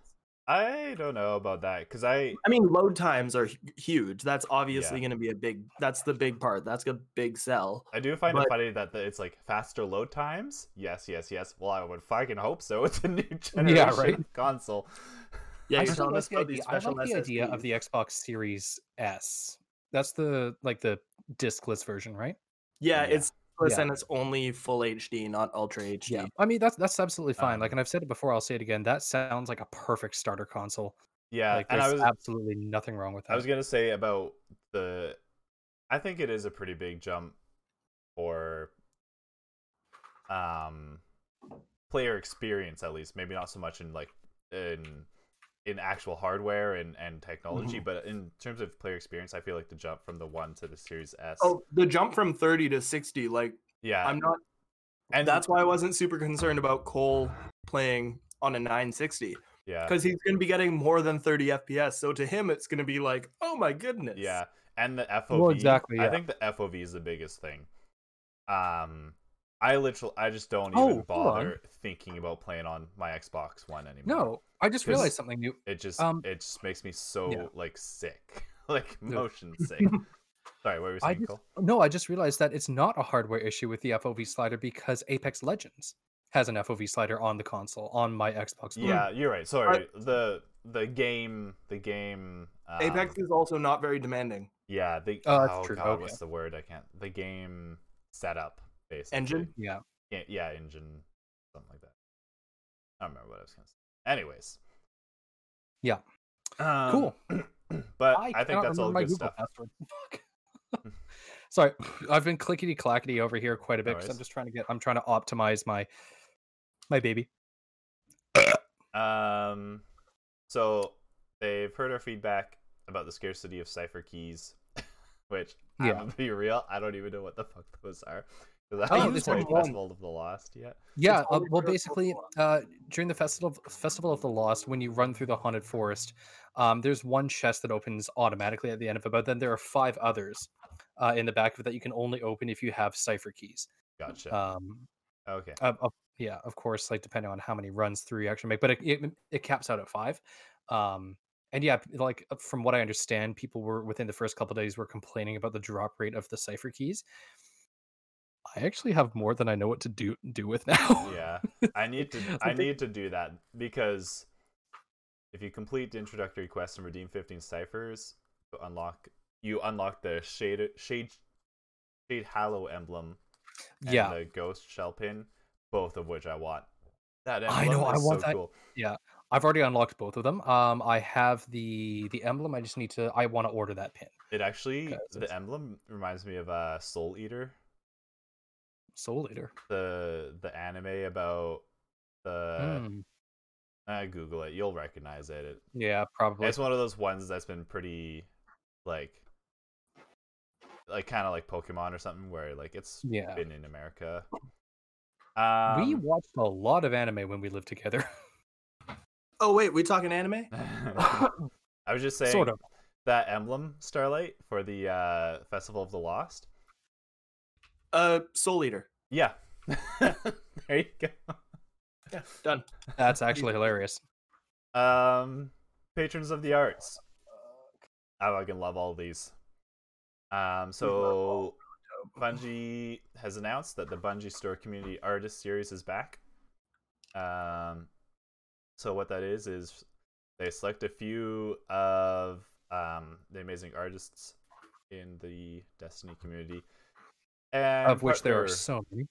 I don't know about that because I I mean, load times are huge. That's obviously Yeah. going to be a big. That's the big part. That's a big sell. I do find it funny that the, it's like faster load times. Yes, yes, yes. Well, I would fucking hope so. It's a new generation *laughs* *laughs* Yeah, right. console. Yeah, I you're still telling like us the about idea, these I like the idea of the Xbox Series S. That's the like the discless version, right? Yeah, Yeah. it's plus Yeah. and it's only full HD, not Ultra HD. Yeah, I mean that's that's absolutely fine. like, Um, and I've said it before, I'll say it again. That sounds like a perfect starter console. Yeah, like, and there's I was absolutely nothing wrong with that. I was gonna say about the. I think it is a pretty big jump for um player experience at least. Maybe not so much in like in in actual hardware and and technology, Mhm. but in terms of player experience, I feel like the jump from the one to the Series S. Oh, the jump from 30 to 60, like yeah, I'm not. and That's why I wasn't super concerned about Cole playing on a 960 yeah, because he's going to be getting more than 30 FPS. So to him, it's going to be like, oh my goodness. Yeah, and the FOV. exactly, Yeah. I think the FOV is the biggest thing. Um, I literally, I just don't Oh, even hold bother thinking about playing on my Xbox One anymore. no, I just realized something new. it just, um, it just makes me so yeah. like sick, *laughs* like motion *laughs* sick. Sorry, what were you I saying, just, Cole? no, I just realized that it's not a hardware issue with the FOV slider because Apex Legends has an FOV slider on the console on my Xbox One. Yeah, you're right. Sorry, the the game, the game. Um, Apex is also not very demanding. Yeah, the Oh, that's oh true, god, okay. what's the word? I can't. The game setup, basically. Engine? yeah. Yeah, yeah, engine, something like that. I don't remember what I was gonna say. Anyways. Yeah. Um, Cool. *clears throat* but I, I, think that's all good Google stuff. password. *laughs* *laughs* *laughs* Sorry, I've been clickety clackety over here quite a bit No because I'm just trying to get. I'm trying to optimize my my baby. Um, so they've heard our feedback about the scarcity of cipher keys, which I'm Yeah. gonna be real. I don't even know what the fuck those are because Oh, I haven't it's played only one. Festival of the Lost yet. Yeah, uh, well, basically, uh, during the festival festival of the Lost, when you run through the haunted forest, um, there's one chest that opens automatically at the end of it, but then there are five others uh, in the back of it that you can only open if you have cipher keys. Gotcha. Um, okay. uh, of- yeah, of course, like depending on how many runs through you actually make, but it it, it caps out at five. Um, and yeah, like uh, from what I understand, people were within the first couple days were complaining about the drop rate of the cipher keys. I actually have more than I know what to do do with now. yeah *laughs* i need to i need to do that because if you complete the introductory quest and redeem 15 ciphers you unlock you unlock the shade shade shade hallow emblem and yeah, the ghost shell pin both of which i want that I emblem know, I is want so that- cool Yeah. I've already unlocked both of them. Um, I have the the emblem. I just need to. I want to order that pin. it actually the emblem reminds me of uh soul eater Soul Eater. the the anime about the Hmm, uh, google it you'll recognize it, it yeah, probably. It's one of those ones that's been pretty like like kind of like Pokemon or something where like it's Yeah. been in America. Um, we watched a lot of anime when we lived together. *laughs* Oh wait, we talking anime? *laughs* *laughs* I was just saying sort of. that emblem, Starlight, for the uh, Festival of the Lost? Uh, Soul Eater. Yeah. *laughs* there you go. Yeah, done. That's actually hilarious. Um, patrons of the arts. I fucking love all these. Um, so Bungie has announced that the Bungie Store Community Artist Series is back. Um, so what that is is they select a few of um, the amazing artists in the Destiny community, and of which there are so many.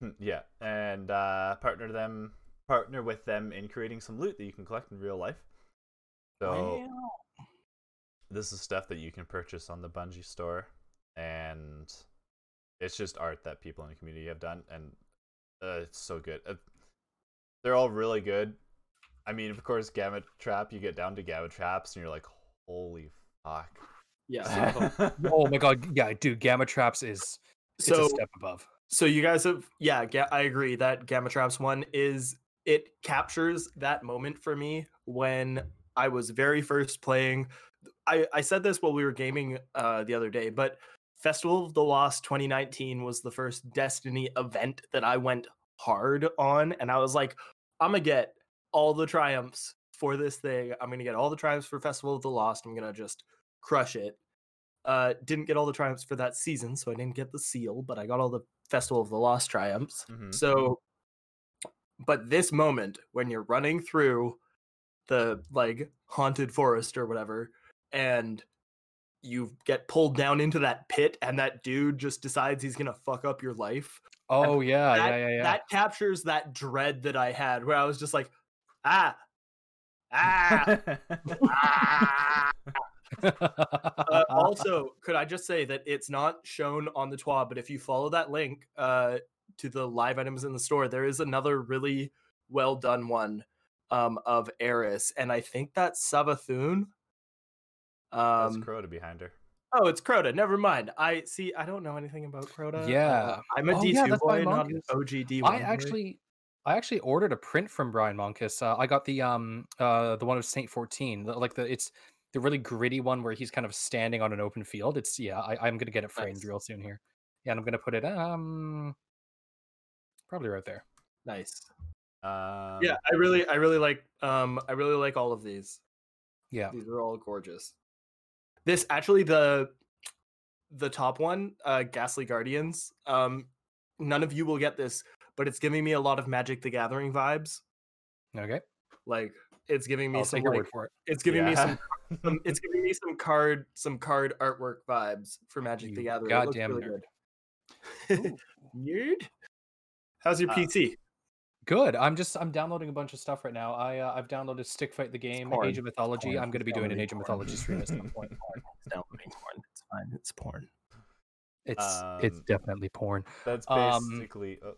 Hmm, Yeah, and uh, partner them, partner with them in creating some loot that you can collect in real life. So this is stuff that you can purchase on the Bungie store, and it's just art that people in the community have done, and uh, it's so good. Uh, they're all really good. I mean, of course, Gamma Trap. You get down to Gamma Traps, and you're like, holy fuck. Yeah. *laughs* Oh my god, yeah, dude, Gamma Traps is it's So a step above. So you guys have, yeah, ga- I agree that Gamma Traps one is it captures that moment for me when I was very first playing. I I said this while we were gaming uh, the other day, but Festival of the Lost 2019 was the first Destiny event that I went hard on, and I was like, I'm gonna get all the triumphs for this thing. I'm gonna get all the triumphs for Festival of the Lost. I'm gonna just crush it. Uh, didn't get all the triumphs for that season, so I didn't get the seal, but I got all the Festival of the Lost triumphs. Mhm. So, but this moment when you're running through the like haunted forest or whatever, and you get pulled down into that pit, and that dude just decides he's gonna fuck up your life. Oh yeah, that, yeah, yeah, yeah. That captures that dread that I had, where I was just like, ah, ah, *laughs* ah. Uh, *laughs* also, could I just say that it's not shown on the TWAB, but if you follow that link uh, to the live items in the store, there is another really well done one um, of Eris, and I think that's Savathun. That's Um, Crota behind her. oh, it's Crota. Never mind. I see. I don't know anything about Crota. Uh, Yeah. I'm a Oh, D2 yeah, that's boy, not an Monkus. OG D1. I actually, I actually ordered a print from Brian Monkus. Uh, I got the um, uh, the one of Saint Fourteen, the- like the it's the really gritty one where he's kind of standing on an open field. It's yeah, I, I'm gonna get it framed Nice. real soon here. Yeah, and I'm gonna put it um, probably right there. nice. Um, Yeah, I really, I really like, um, I really like all of these. Yeah. These are all gorgeous. This actually the the top one, uh Ghastly Guardians. Um none of you will get this, but it's giving me a lot of Magic the Gathering vibes. Okay, Like it's giving me I'll some take your like word for it. it's giving me some, some *laughs* it's giving me some card some card artwork vibes for Magic the Gathering. It looks goddamn really nerd. good. *laughs* Nerd. How's your Uh, PC? Good. I'm just I'm downloading a bunch of stuff right now. I uh, I've downloaded Stick Fight the game, porn. Age of Mythology. porn. I'm going to be doing an Age of. Mythology stream at some point. *laughs* It's downloading porn. It's fine. It's porn. It's it's Um, definitely porn. That's Um, basically. oh,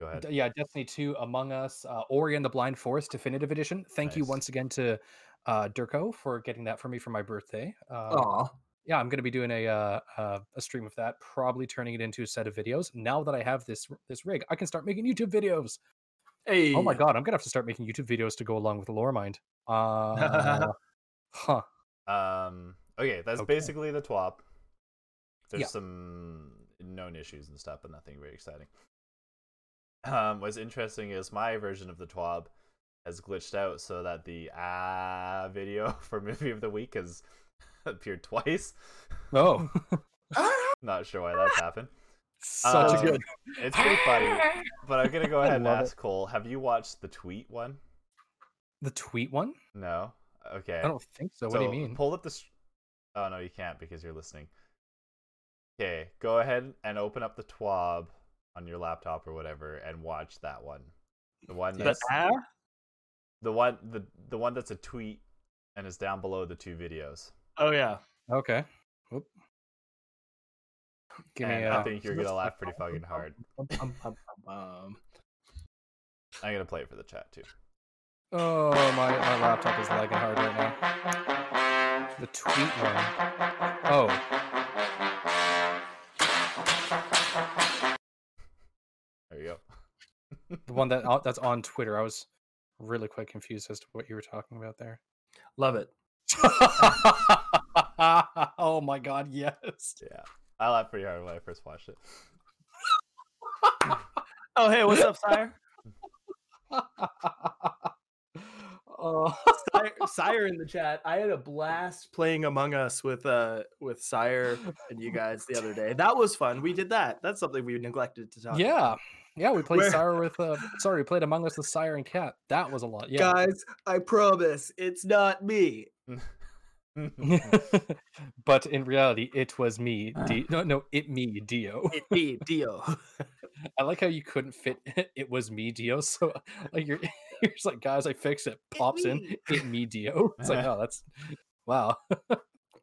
go ahead. Yeah, Destiny 2, Among Us, uh, Ori and the Blind Forest Definitive Edition. Thank you once again to uh, Durko for getting that for me for my birthday. Uh, Aw. yeah, I'm going to be doing a uh, uh, a stream of that, probably turning it into a set of videos. Now that I have this this rig, I can start making YouTube videos. Hey. Oh my god, I'm gonna have to start making YouTube videos to go along with the lore mind. Uh, *laughs* huh. Um. Okay, that's Okay. basically the TWAB. There's Yeah. some known issues and stuff, but nothing very exciting. Um, what's interesting is my version of the TWAB has glitched out so that the ah video *laughs* for movie of the week has *laughs* appeared twice. Oh, *laughs* Not sure why that's happened. such a Um, good. It's pretty funny, but I'm gonna go ahead and love it. ask Cole: Have you watched the tweet one? The tweet one? No. Okay. I don't think so. What do you mean? Pull up the. s- Oh no, you can't because you're listening. Okay, go ahead and open up the TWAB on your laptop or whatever and watch that one. The one The that's ah? the one the the one that's a tweet and is down below the two videos. Oh yeah. Okay. Whoop. Give me and a. I think you're gonna laugh pretty fucking hard. I'm gonna play it for the chat too. Oh, my, my laptop is lagging hard right now. The tweet one. Oh, the one that that's on Twitter. I was really quite confused as to what you were talking about there. Love it. *laughs* oh my god, yes. Yeah, I laughed pretty hard when I first watched it. *laughs* Oh, hey, what's up, Sire? *laughs* oh, Sire? Sire in the chat. I had a blast playing Among Us with uh with Sire and you guys the other day. That was fun. We did that. That's something we neglected to talk. about. Yeah. We played Where- Sire with uh sorry, we played Among Us with Sire and Cat. That was a lot. Yeah. Guys, I promise it's not me. *laughs* but in reality, it was me. D- *sighs* no, no, it me, Dio. It me, Dio. *laughs* I like how you couldn't fit. *laughs* It was me, Dio. So like you're, you're just like, guys, I fixed it. Pops in, it me, Dio. It's like, oh, that's wow.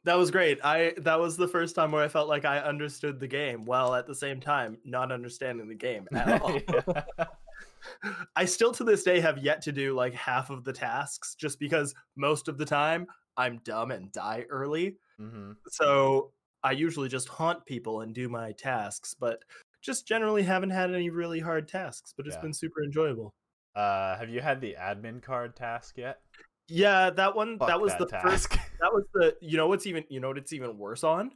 That was great. I that was the first time where I felt like I understood the game while at the same time not understanding the game at *laughs* all. *laughs* I still to this day have yet to do like half of the tasks just because most of the time I'm dumb and die early. Mhm. So I usually just haunt people and do my tasks, but just generally haven't had any really hard tasks, but it's Yeah. been super enjoyable. Uh, have you had the admin card task yet? Yeah, that one Fuck that was the first that was the you know what's even you know what it's even worse on?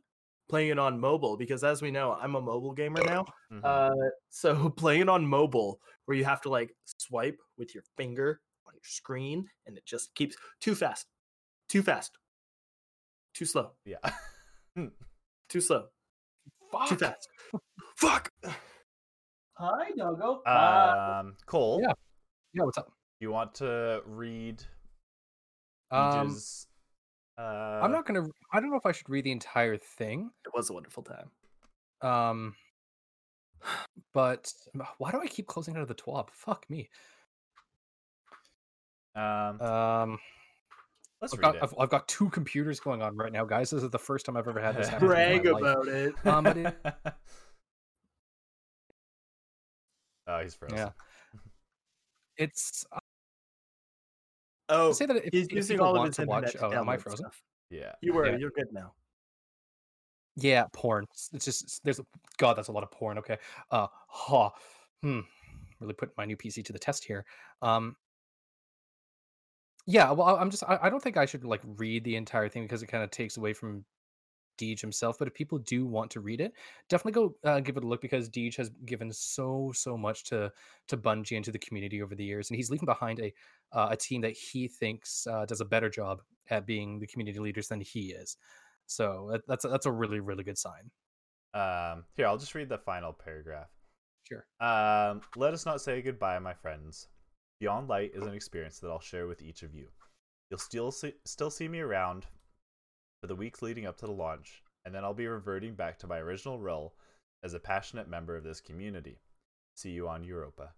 Playing it on mobile because as we know, I'm a mobile gamer now. *coughs* Mhm. Uh, so *laughs* playing it on mobile, where you have to like swipe with your finger on your screen, and it just keeps too fast, too fast, too slow, yeah. *laughs* too slow, too Fuck. fast. Fuck. Hi, doggo. um, Cole, Yeah. Yeah, what's up? you want to read Um, uh, I'm not gonna. I don't know if I should read the entire thing. it was a wonderful time. Um, but why do I keep closing out of the twab? Fuck me. Um, Um, let's I've read got it. I've, I've got two computers going on right now, guys. This is the first time I've ever had this happen. *laughs* Brag life. about it. Um, it, *laughs* oh, he's frozen. yeah, *laughs* it's. Oh, say that if, he's if using all of his internet watch, oh, am I frozen? stuff. Yeah. You were. Yeah. You're good now. Yeah, porn. It's- just there's God, that's a lot of porn. Okay. Uh, ha. Hmm. Really putting my new PC to the test here. Um. Yeah, well, I'm just I, I don't think I should like read the entire thing because it kind of takes away from Deej himself. But if people do want to read it, definitely go uh, give it a look because Deej has given so so much to to Bungie and to the community over the years, and he's leaving behind a uh, a team that he thinks uh, does a better job at being the community leaders than he is. So that, that's a, that's a really really good sign. Um, here, I'll just read the final paragraph. Sure. Um, let us not say goodbye, my friends. Beyond Light is an experience that I'll share with each of you. You'll still see, still see me around for the weeks leading up to the launch, and then I'll be reverting back to my original role as a passionate member of this community. See you on Europa.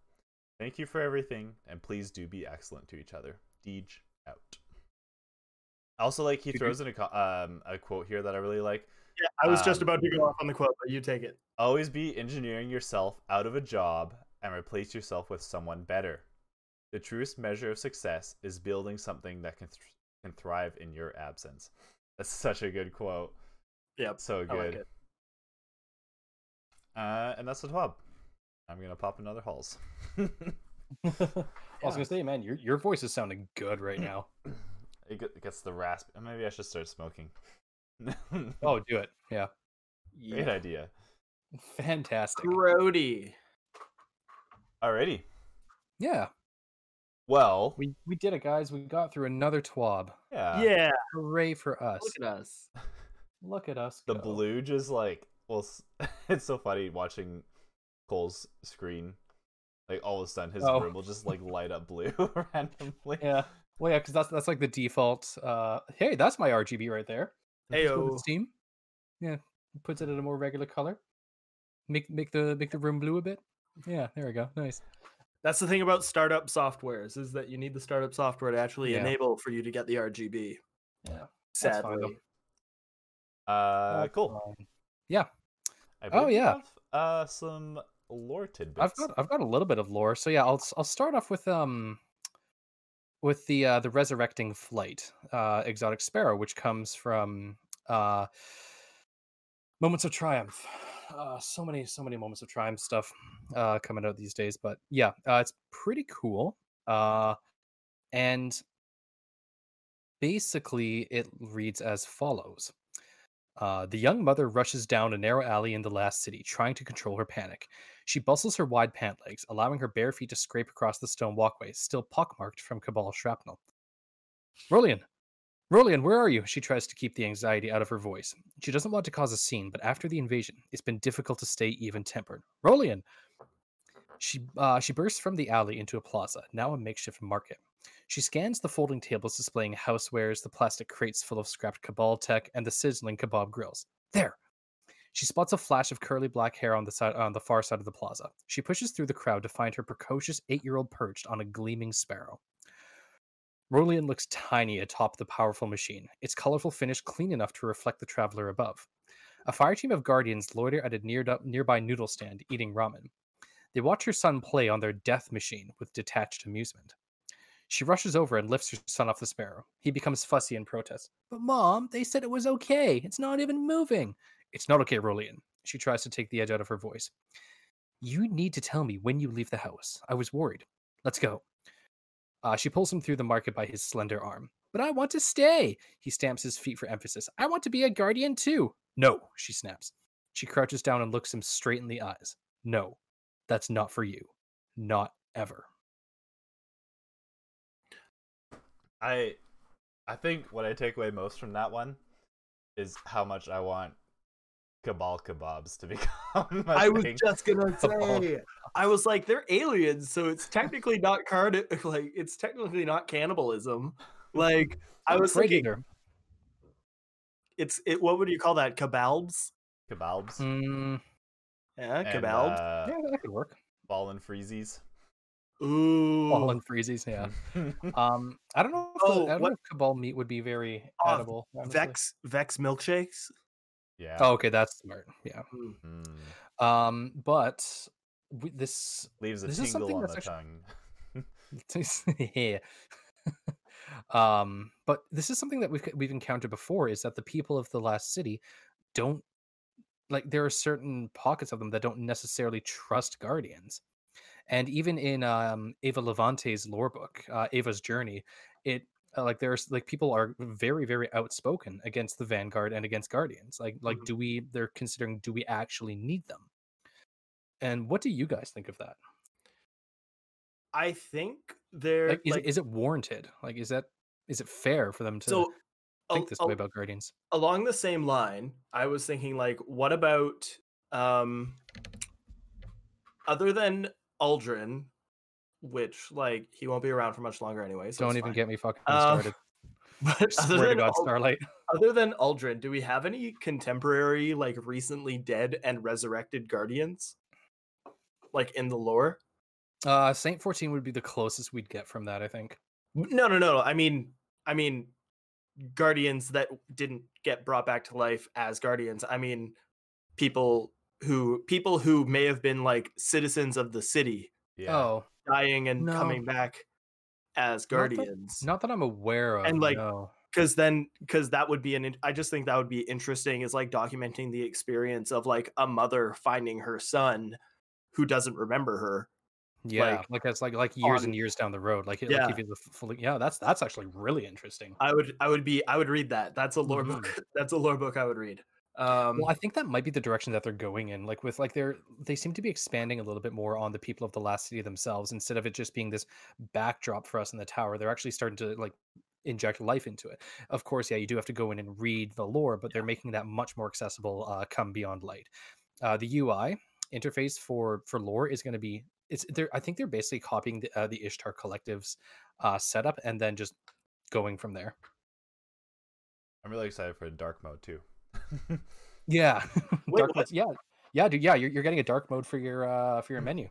Thank you for everything, and please do be excellent to each other. Deej out. Also, like he throws in a um a quote here that I really like. Yeah, I was just Um, about to go off on the quote, but you take it. Always be engineering yourself out of a job and replace yourself with someone better. The truest measure of success is building something that can th- can thrive in your absence. That's such a good quote. Yep. So I like good. uh, and that's the twab. I'm gonna pop another halls. *laughs* I was gonna say, man, your your voice is sounding good right now. it it gets the rasp. Maybe I should start smoking. *laughs* Oh, do it. Yeah, great Yeah. idea. fantastic. Grody. Alrighty. Yeah, Well, we we did it, guys. We got through another twab. yeah. yeah. Hooray for us! Look at us. Look at us. the go. blue just like well *laughs* it's so funny watching cole's screen like all of a sudden his Oh. room will just like light up blue *laughs* randomly Yeah. Well, yeah, because that's that's like the default. Uh, hey, that's my RGB right there. Just go to Ayo. Steam. Yeah, puts it in a more regular color. Make make the make the room blue a bit. Yeah, there we go. Nice. That's the thing about startup softwares is that you need the startup software to actually Yeah. enable for you to get the RGB. Yeah. That's fine, though. Sadly. uh cool fine. Yeah, I Oh, yeah. have, uh some lore tidbits I've got I've got a little bit of lore. So yeah, I'll s- I'll start off with um with the uh the resurrecting flight, uh exotic sparrow, which comes from uh moments of triumph. Uh so many so many moments of triumph stuff uh coming out these days, but yeah, uh it's pretty cool. Uh and basically it reads as follows. Uh, the young mother rushes down a narrow alley in the last city, trying to control her panic. She bustles her wide pant legs, allowing her bare feet to scrape across the stone walkway, still pockmarked from Cabal shrapnel. Rolian! Rolian, where are you? She tries to keep the anxiety out of her voice. She doesn't want to cause a scene, but after the invasion, it's been difficult to stay even tempered. Rolian! She, uh, she bursts from the alley into a plaza, now a makeshift market. She scans the folding tables displaying housewares, the plastic crates full of scrapped Cabal tech, and the sizzling kebab grills. There! She spots a flash of curly black hair on the side on the far side of the plaza. She pushes through the crowd to find her precocious eight-year-old perched on a gleaming sparrow. Rolian looks tiny atop the powerful machine, its colorful finish clean enough to reflect the traveler above. A fire team of guardians loiter at a near, nearby noodle stand, eating ramen. They watch her son play on their death machine with detached amusement. She rushes over and lifts her son off the sparrow. He becomes fussy and protests. But mom, they said it was okay. It's not even moving. It's not okay, Rolian. She tries to take the edge out of her voice. You need to tell me when you leave the house. I was worried. Let's go. Uh, she pulls him through the market by his slender arm. But I want to stay. He stamps his feet for emphasis. I want to be a guardian too. No, she snaps. She crouches down and looks him straight in the eyes. No, that's not for you. Not ever. I I think what I take away most from that one is how much I want Cabal kebabs to *laughs* become. a I was thing. just gonna *laughs* say. I was like, they're aliens, so it's technically not card. *laughs* Like, it's technically not cannibalism. Like, I was Great thinking, it's it. What would you call that? Kebabs. kebabs. Mm, Yeah, and, kabalbs. uh, yeah, that could work. ball and freezies. Ooh, All in freezies, yeah. Um, I don't know if Oh, the, I don't what- know if Cabal meat would be very Oh, edible. honestly. Vex Vex milkshakes. Yeah. Oh, okay, that's smart. Yeah. Mm. Mm. Um, but we, this Leaves a This is tingle something on that's the actually- tongue. *laughs* yeah. *laughs* um, but this is something that we've we've encountered before is that the people of the last city don't like there are certain pockets of them that don't necessarily trust guardians. And even in um, Ava Levante's lore book, uh, Ava's Journey, it uh, like there's like people are very very outspoken against the Vanguard and against Guardians. Like like Mhm. do we? They're considering do we actually need them? And what do you guys think of that? I think they're like is, like, it, is it warranted like is that is it fair for them to so. think this way about guardians along the same line, I was thinking like, what about um other than Aldrin, which like he won't be around for much longer anyway. So don't even fine. get me fucking Uh, started *laughs* But other swear to than, god Ald- starlight other than Aldrin, do we have any contemporary, like recently dead and resurrected guardians? Like in the lore? uh saint 14 would be the closest we'd get from that i think No, no, no. I mean, I mean, guardians that didn't get brought back to life as guardians. I mean, people who people who may have been like citizens of the city Yeah. oh dying and No. coming back as Not that- guardians. not that i'm aware of And, like, no. Because then, because that would be an. I just think that would be interesting. Is like documenting the experience of like a mother finding her son, who doesn't remember her. yeah like, like that's like like years on- and years down the road like Yeah. like give you the f- full yeah that's that's actually really interesting I would, I would be, I would read that. That's a lore mm-hmm. book. *laughs* That's a lore book I would read. Um, well i think that might be the direction that they're going in like with like they're they seem to be expanding a little bit more on the people of the last city themselves instead of it just being this backdrop for us in the tower they're actually starting to like inject life into it. Of course yeah you do have to go in and read the lore but they're making that much more accessible uh come beyond light. Uh the ui interface for for lore is going to be it's they're i think they're basically copying the, uh, the ishtar collective's uh setup and then just going from there. I'm really excited for dark mode too. Yeah. Wait, dark what? mode. Yeah. Yeah, dude. Yeah, you're, you're getting a dark mode for your uh for your menu.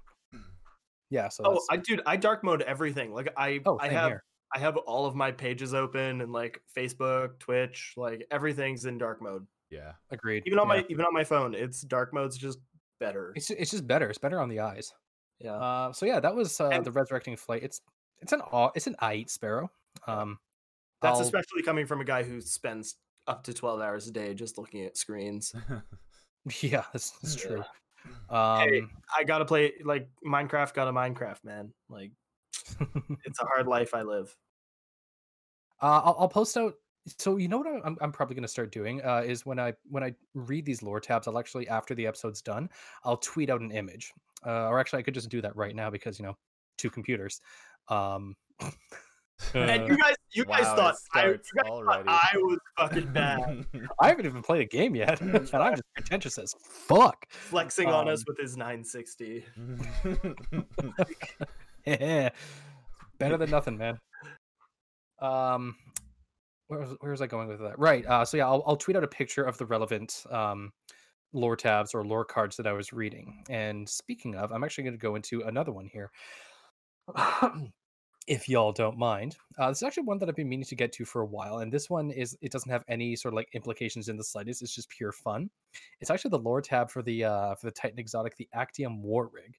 Yeah, so oh, that's, I dude, I dark mode everything. Like I, oh, I have, here. I have all of my pages open and like Facebook, Twitch, like everything's in dark mode. yeah. Agreed. Even on yeah. my, even on my phone, it's dark mode's just better. it's it's just better. It's better on the eyes. Yeah. Uh, so yeah, that was uh, And- the resurrecting flight. It's it's an aw- it's an eight sparrow. Um, That's I'll- especially coming from a guy who spends up to 12 hours a day just looking at screens. *laughs* *laughs* yeah, that's, that's true. Yeah. Hey. Um, I gotta play like Minecraft. Got a Minecraft, man. Like *laughs* it's a hard life I live. Uh, I'll, I'll post out so you know what I- I'm, I'm probably going to start doing uh, is when I when I read these lore tabs, I'll actually after the episode's done, I'll tweet out an image, uh, or actually I could just do that right now because you know two computers. Um, And uh, you guys, you guys Wow, it thought I, you starts guys thought. I was fucking *laughs* bad, I haven't even played a game yet, *laughs* and I'm just pretentious as fuck. flexing on us Um, with his 960. *laughs* yeah. Better than nothing, man. Um, where was, where was I going with that? Right. Uh, so yeah, I'll, I'll tweet out a picture of the relevant um, lore tabs or lore cards that I was reading. And speaking of, I'm actually going to go into another one here. *clears throat* if y'all don't mind, uh, this is actually one that I've been meaning to get to for a while, and this one is it doesn't have any sort of like implications in the slightest. It's just pure fun. It's actually the lore tab for the uh, for the Titan Exotic, the Actium War Rig.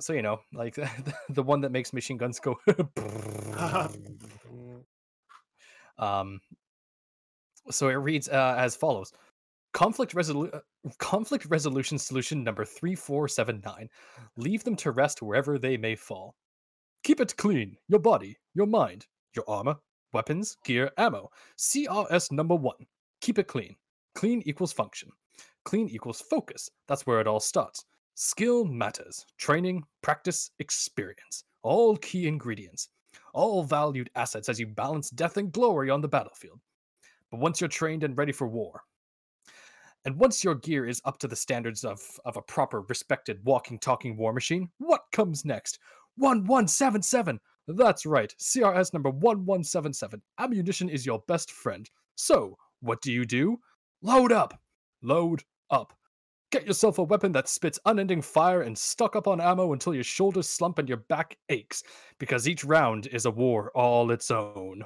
So you know, like *laughs* the, the one that makes machine guns go. *laughs* *laughs* um. So it reads uh, as follows: Conflict resolu- uh, conflict resolution solution number three four seven nine. Leave them to rest wherever they may fall. Keep it clean. Your body, your mind, your armor, weapons, gear, ammo. CRS number one. Keep it clean. Clean equals function. Clean equals focus. That's where it all starts. Skill matters. Training, practice, experience. All key ingredients. All valued assets as you balance death and glory on the battlefield. But once you're trained and ready for war, and once your gear is up to the standards of, of a proper, respected, walking, talking war machine, what comes next? 1177! That's right, CRS number 1177. Ammunition is your best friend. So, what do you do? Load up! Load up. Get yourself a weapon that spits unending fire and stock up on ammo until your shoulders slump and your back aches, because each round is a war all its own.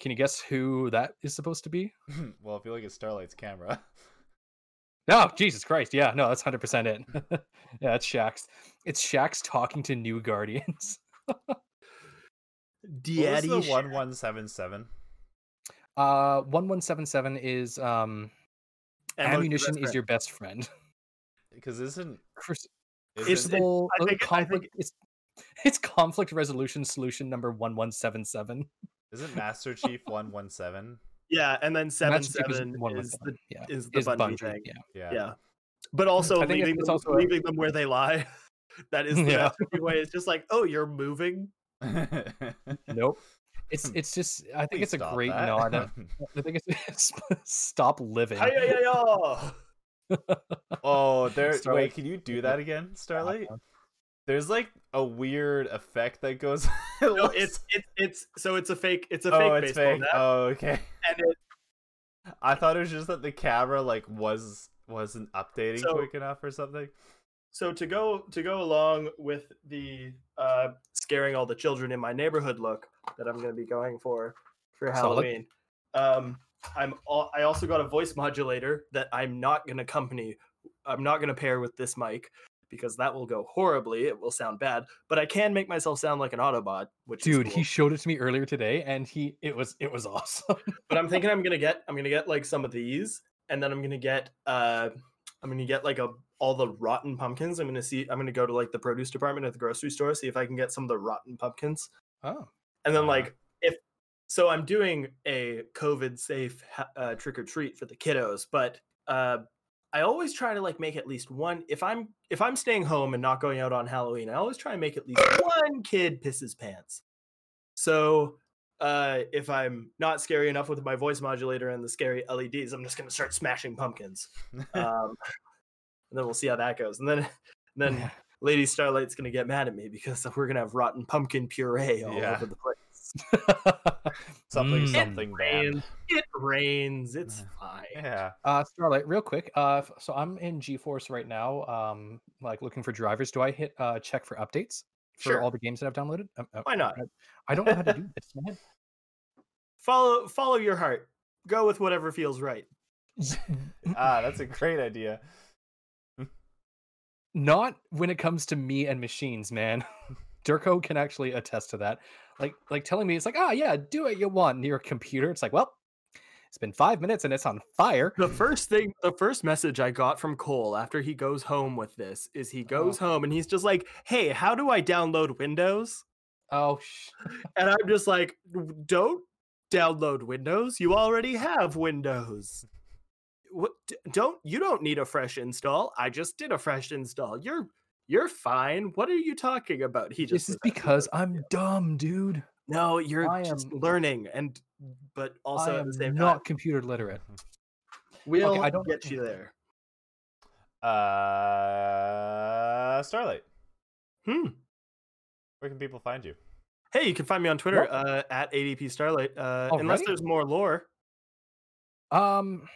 Can you guess who that is supposed to be? *laughs* well, I feel like it's Starlight's camera. *laughs* Oh, Jesus Christ. Yeah, no, that's 100% it. *laughs* yeah, it's Shaxx. It's Shaxx talking to new Guardians. *laughs* What Daddy was the shit. one one seven seven? Uh 1177 is um ammunition is your best friend. Because isn't Cruci- isn't It's- Crucible I think it- I conflict think- it's it's conflict resolution solution number 1177. isn't Master Chief one one seven? Yeah, and then seven Master Chief is seven is the yeah. is the Is Bungie, Bungie, thing. yeah. Yeah. Yeah, but also I leaving them, also a- leaving them where they lie. *laughs* that is *laughs* the Yeah. *laughs* Way. It's just like, oh, you're moving. Nope. It's it's just I think Please it's a great that. nod. at- I think it's stop living. Hi-ya-ya-ya! oh, there. Starlight- Wait, can you do that again, uh-huh. Starlight? Man. There's like a weird effect that goes. *laughs* it No, looks- it's it's it's so it's a fake it's a oh, fake it's baseball fake. net, Oh, okay. and it, I thought it was just that the camera like was wasn't updating So- quick enough or something. so to go to go along with the uh scaring all the children in my neighborhood look that I'm going to be going for for Halloween. Um I'm all, I also got a voice modulator that I'm not going to accompany I'm not going to pair with this mic because that will go horribly. It will sound bad, but I can make myself sound like an Autobot, which Dude, is he showed it to me earlier today and he it was it was *laughs* awesome. but I'm thinking I'm gonna get I'm gonna get like some of these, and then I'm gonna get uh I'm gonna get like a all the rotten pumpkins. I'm gonna see I'm gonna go to like the produce department at the grocery store, see if I can get some of the rotten pumpkins. oh. And then Uh-huh. like if so I'm doing a COVID safe uh, trick or treat for the kiddos, but uh I always try to like make at least one if I'm if I'm staying home and not going out on Halloween, I always try and make at least one kid piss his pants. So uh if I'm not scary enough with my voice modulator and the scary LEDs, I'm just gonna start smashing pumpkins. *laughs* Um and then we'll see how that goes. And then and then Lady Starlight's gonna get mad at me because we're gonna have rotten pumpkin puree all Yeah. over the place. *laughs* something Mm. something bad. rains. It rains. It's fine. Yeah. Uh, Starlight, real quick. Uh, so I'm in GeForce right now. Um, like looking for drivers. Do I hit uh check for updates for Sure. all the games that I've downloaded? Um, uh, Why not? I don't know how to do this, man. *laughs* Follow follow your heart. Go with whatever feels right. *laughs* Ah, that's a great idea. Not when it comes to me and machines, man. Durko can actually attest to that. Like, like telling me it's like, ah, yeah, do what you want near a computer. It's like, well, it's been five minutes and it's on fire. The first thing, the first message I got from Cole after he goes home with this is he goes home and he's just like, "Hey, how do I download Windows?" Oh, sh- *laughs* And I'm just like, "Don't download Windows. You already have Windows. What? Don't you don't need a fresh install? I just did a fresh install. You're you're fine. What are you talking about? He just This is says that to because. I'm dumb, dude. no, you're I just am- learning, and but also I at the same not time, computer literate. we'll I don't- get you there. *laughs* Uh, Starlight, Hmm. where can people find you? Hey, you can find me on Twitter uh, at ADP Starlight. Uh, unless there's more lore. Um,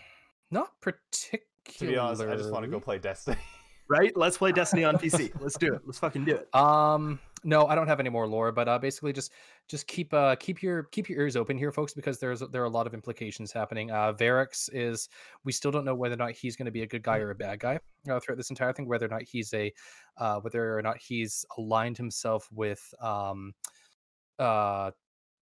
not particularly. To be honest, I just want to go play Destiny. *laughs* Right? Let's play Destiny on PC. Let's do it. Let's fucking do it. Um, no, I don't have any more lore, but uh, basically just just keep uh keep your keep your ears open here, folks, because there's there are a lot of implications happening. Uh, Variks is we still don't know whether or not he's going to be a good guy or a bad guy uh, throughout this entire thing. Whether or not he's a uh, whether or not he's aligned himself with um uh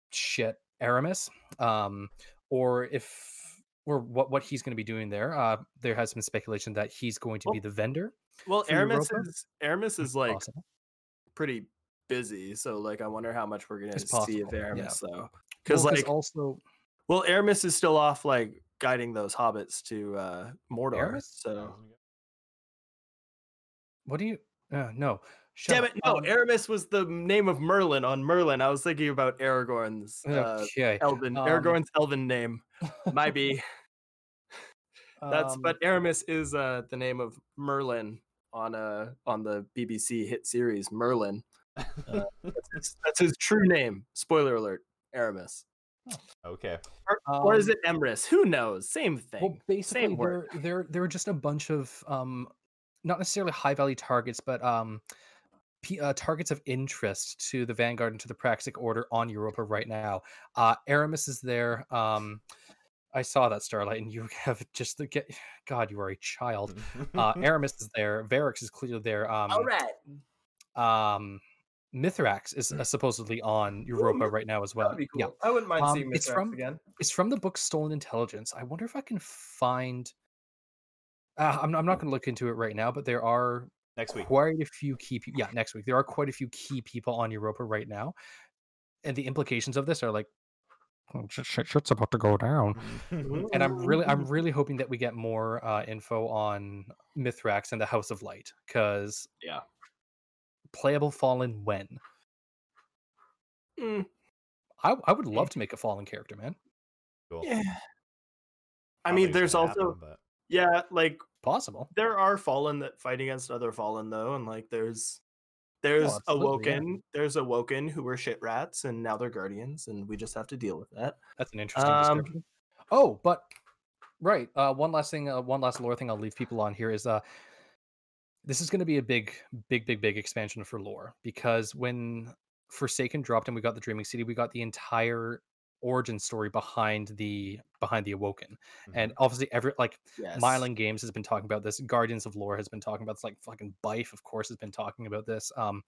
shit Eramis um or if or what what he's going to be doing there. Uh, there has been speculation that he's going to be the vendor. Well, for Eramis Europa? is Eramis is like Possible. pretty busy, so like I wonder how much we're gonna It's see of possible, yeah. Eramis though. Well, Because like, also well, Eramis is still off like guiding those hobbits to uh Mordor. Eramis? So What do you? Uh, no. Shut damn it, no, Um, Aramis was the name of Merlin on Merlin. I was thinking about Aragorn's uh, okay. Elven um, Aragorn's Elven name. Might be *laughs* that's Um, but Aramis is uh the name of Merlin on uh on the BBC hit series Merlin. *laughs* Uh, that's, his, that's his true name. Spoiler alert, Aramis. okay. Or, or is um, it Emrys? Who knows? Same thing. Well, basically, Same word. there there there are just a bunch of um, not necessarily high value targets, but um, p- uh, targets of interest to the Vanguard and to the Praxic Order on Europa right now. Uh, Eramis is there. Um, I saw that Starlight, and you *laughs* have just the get. *sighs* God, you are a child. Uh, *laughs* Eramis is there. Variks is clearly there. Um, All right. um, Mithrax is uh, supposedly on Europa right now as well. That'd be cool. Yeah, I wouldn't mind Um, seeing it's Mithrax from- again. it's from the book Stolen Intelligence. I wonder if I can find. Uh, I'm, I'm not going to look into it right now, but there are Next week. quite a few key. pe- Yeah, next week there are quite a few key people on Europa right now, and the implications of this are like, "Oh, shit, shit- shit's about to go down. *laughs* And I'm really, I'm *laughs* really hoping that we get more uh, info on Mithrax and the House of Light, because Yeah. playable Fallen when Mm, I, I would love to make a Fallen character, man. Cool. yeah. I don't mean, there's also happen, but yeah, like Possible. there are fallen that fight against other fallen though, and like there's there's absolutely, yeah. awoken, there's awoken who were shit rats, and now they're guardians, and we just have to deal with that. That's an interesting Um, description. Oh, but right. Uh, one last thing. Uh, one last lore thing. I'll leave people on here is uh, this is going to be a big, big, big, big expansion for lore because when Forsaken dropped and we got the Dreaming City, we got the entire origin story behind the behind the Awoken, and obviously every like Yes. Myelin Games has been talking about this. Guardians of Lore has been talking about this. Like fucking Byf, of course, has been talking about this. Um,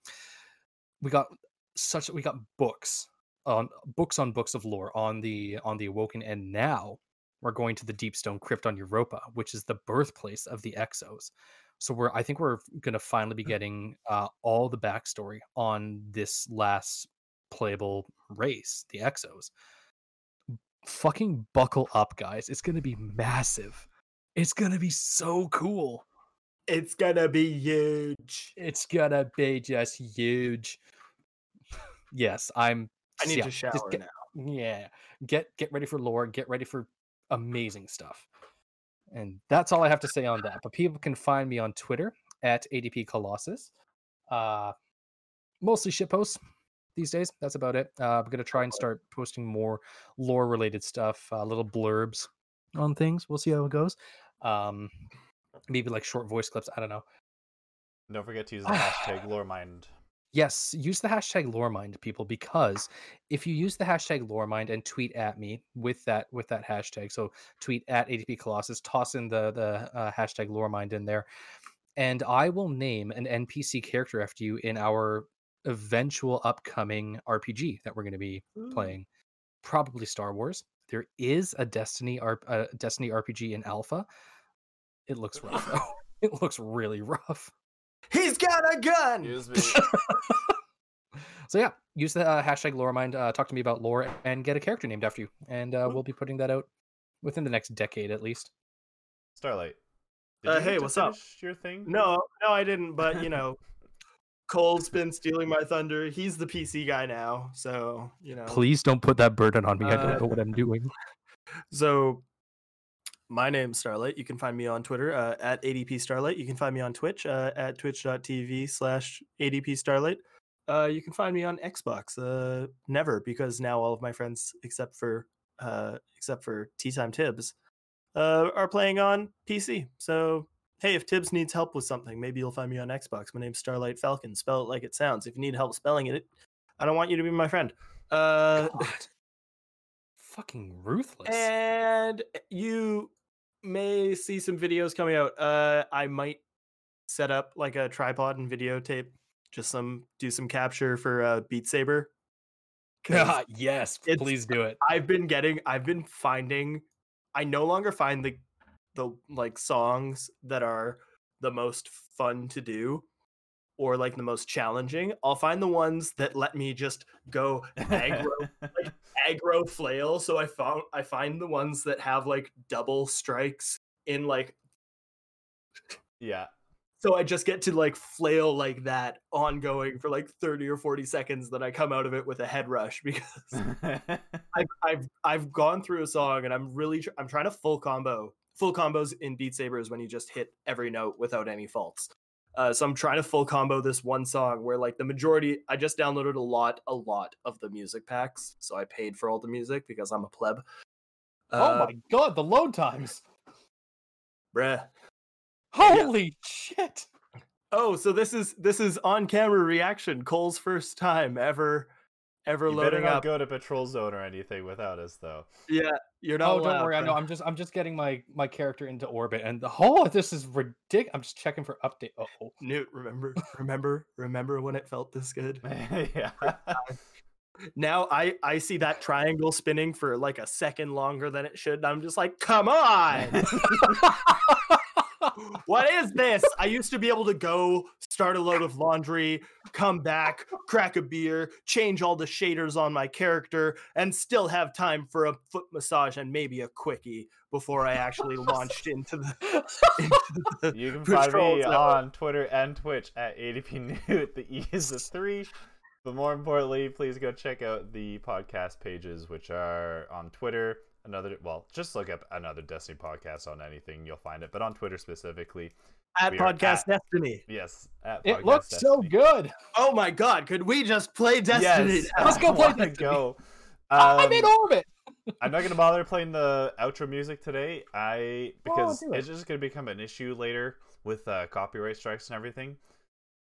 we got such we got books on books on books of lore on the on the Awoken, and now we're going to the Deepstone Crypt on Europa, which is the birthplace of the Exos. So we're I think we're gonna finally be getting uh, all the backstory on this last playable race, the Exos. Fucking buckle up, guys! It's gonna be massive. It's gonna be so cool. It's gonna be huge. It's gonna be just huge. *sighs* yes, I'm. I need yeah, to shower get- now. Yeah, get get ready for lore. Get ready for amazing stuff. And that's all I have to say on that. But people can find me on Twitter at ADP Colossus. Uh, mostly shit posts these days. That's about it. Uh, I'm gonna try and start posting more lore related stuff, uh, little blurbs on things. We'll see how it goes. Um, maybe like short voice clips. I don't know. don't forget to use the hashtag *sighs* LoreMind. Yes, use the hashtag Loremind, people, because if you use the hashtag Loremind and tweet at me with that with that hashtag, so tweet at ADP Colossus, toss in the the uh, hashtag Loremind in there, and I will name an NPC character after you in our eventual upcoming RPG that we're going to be playing. Probably Star Wars. There is a Destiny R- uh, Destiny RPG in alpha. It looks rough. though. *laughs* *laughs* it looks really rough. He's got a gun. Excuse *laughs* me. So yeah, use the uh, hashtag Loremind. Uh, talk to me about lore and get a character named after you, and uh, we'll be putting that out within the next decade at least. Starlight. Uh, hey, what's up? Your thing? No, no, I didn't. But you know, Cole's been stealing my thunder. He's the PC guy now, so you know. Please don't put that burden on me. I Uh, don't know what I'm doing. *laughs* So, my name's Starlight. You can find me on Twitter uh, at ADP Starlight. You can find me on Twitch uh, at twitch.tv slash ADP Starlight. Uh, you can find me on Xbox. Uh, never, because now all of my friends, except for uh, except for Tea Time Tibbs, uh, are playing on PC. So, hey, if Tibbs needs help with something, maybe you'll find me on Xbox. My name's Starlight Falcon. Spell it like it sounds. If you need help spelling it, I don't want you to be my friend. Uh. Fucking ruthless. and you may see some videos coming out. Uh, I might set up like a tripod and videotape, just some do some capture for uh, Beat Saber. *laughs* yes, please do it. I've been getting, I've been finding, I no longer find the the like songs that are the most fun to do or like the most challenging. I'll find the ones that let me just go aggro like *laughs* aggro flail. So I found I find the ones that have like double strikes in like yeah. so I just get to like flail like that ongoing for like 30 or 40 seconds then I come out of it with a head rush *laughs* because *laughs* I've I've I've gone through a song and I'm really tr- I'm trying to full combo. Full combos in Beat Saber is when you just hit every note without any faults. Uh, so I'm trying to full combo this one song where like the majority I just downloaded a lot a lot of the music packs, so I paid for all the music because I'm a pleb. oh Uh, my god, the load times. bruh. Holy shit. Oh, so this is this is on camera reaction. Cole's first time ever ever you better loading not up. go to patrol zone or anything without us, though. Yeah, you're not. Oh, don't allowed, worry. I know. I'm just I'm just getting my my character into orbit, and the oh, this is ridiculous. I'm just checking for update. Uh, oh, Newt, remember, remember, remember when it felt this good? *laughs* yeah. Now I I see that triangle spinning for like a second longer than it should. And I'm just like, come on, *laughs* *laughs* what is this? I used to be able to go start a load of laundry, come back, crack a beer, change all the shaders on my character, and still have time for a foot massage and maybe a quickie before I actually *laughs* launched into the. Into the You can find me on Twitter and Twitch at ADP Newt. The E is a three. But more importantly, please go check out the podcast pages, which are on Twitter. Another, well, just look up another Destiny podcast on anything, you'll find it. But on Twitter specifically, at We are Podcast Destiny. yes, at it Podcast looks so good. Oh my god, could we just play Destiny? *laughs* Yes. Let's go play wanna Destiny. Go. I'm in Um, orbit. *laughs* I'm not gonna bother playing the outro music today. I because do it. it's just gonna become an issue later with uh, copyright strikes and everything.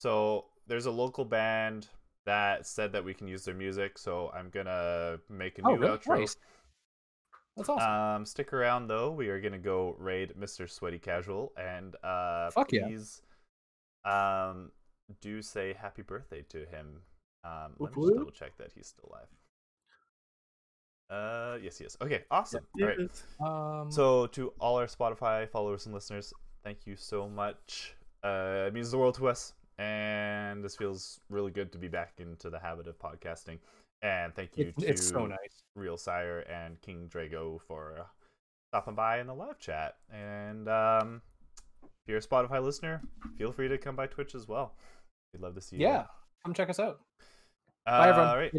So there's a local band that said that we can use their music, so I'm gonna make a Oh, new really? outro. Nice. That's awesome. Um, stick around though. We are gonna go raid Mr. Sweaty Casual, and uh, Fuck yeah. please, um, do say happy birthday to him. Um, let me just double check that he's still alive. Uh, yes, he is. Okay, awesome. All right. um, So, to all our Spotify followers and listeners, thank you so much. Uh, it means the world to us, and this feels really good to be back into the habit of podcasting. And thank you to it's so nice. Real Sire and King Drago for uh, stopping by in the live chat. And um, if you're a Spotify listener, feel free to come by Twitch as well. We'd love to see you. Yeah, there. come check us out. Uh, Bye, everyone. All right.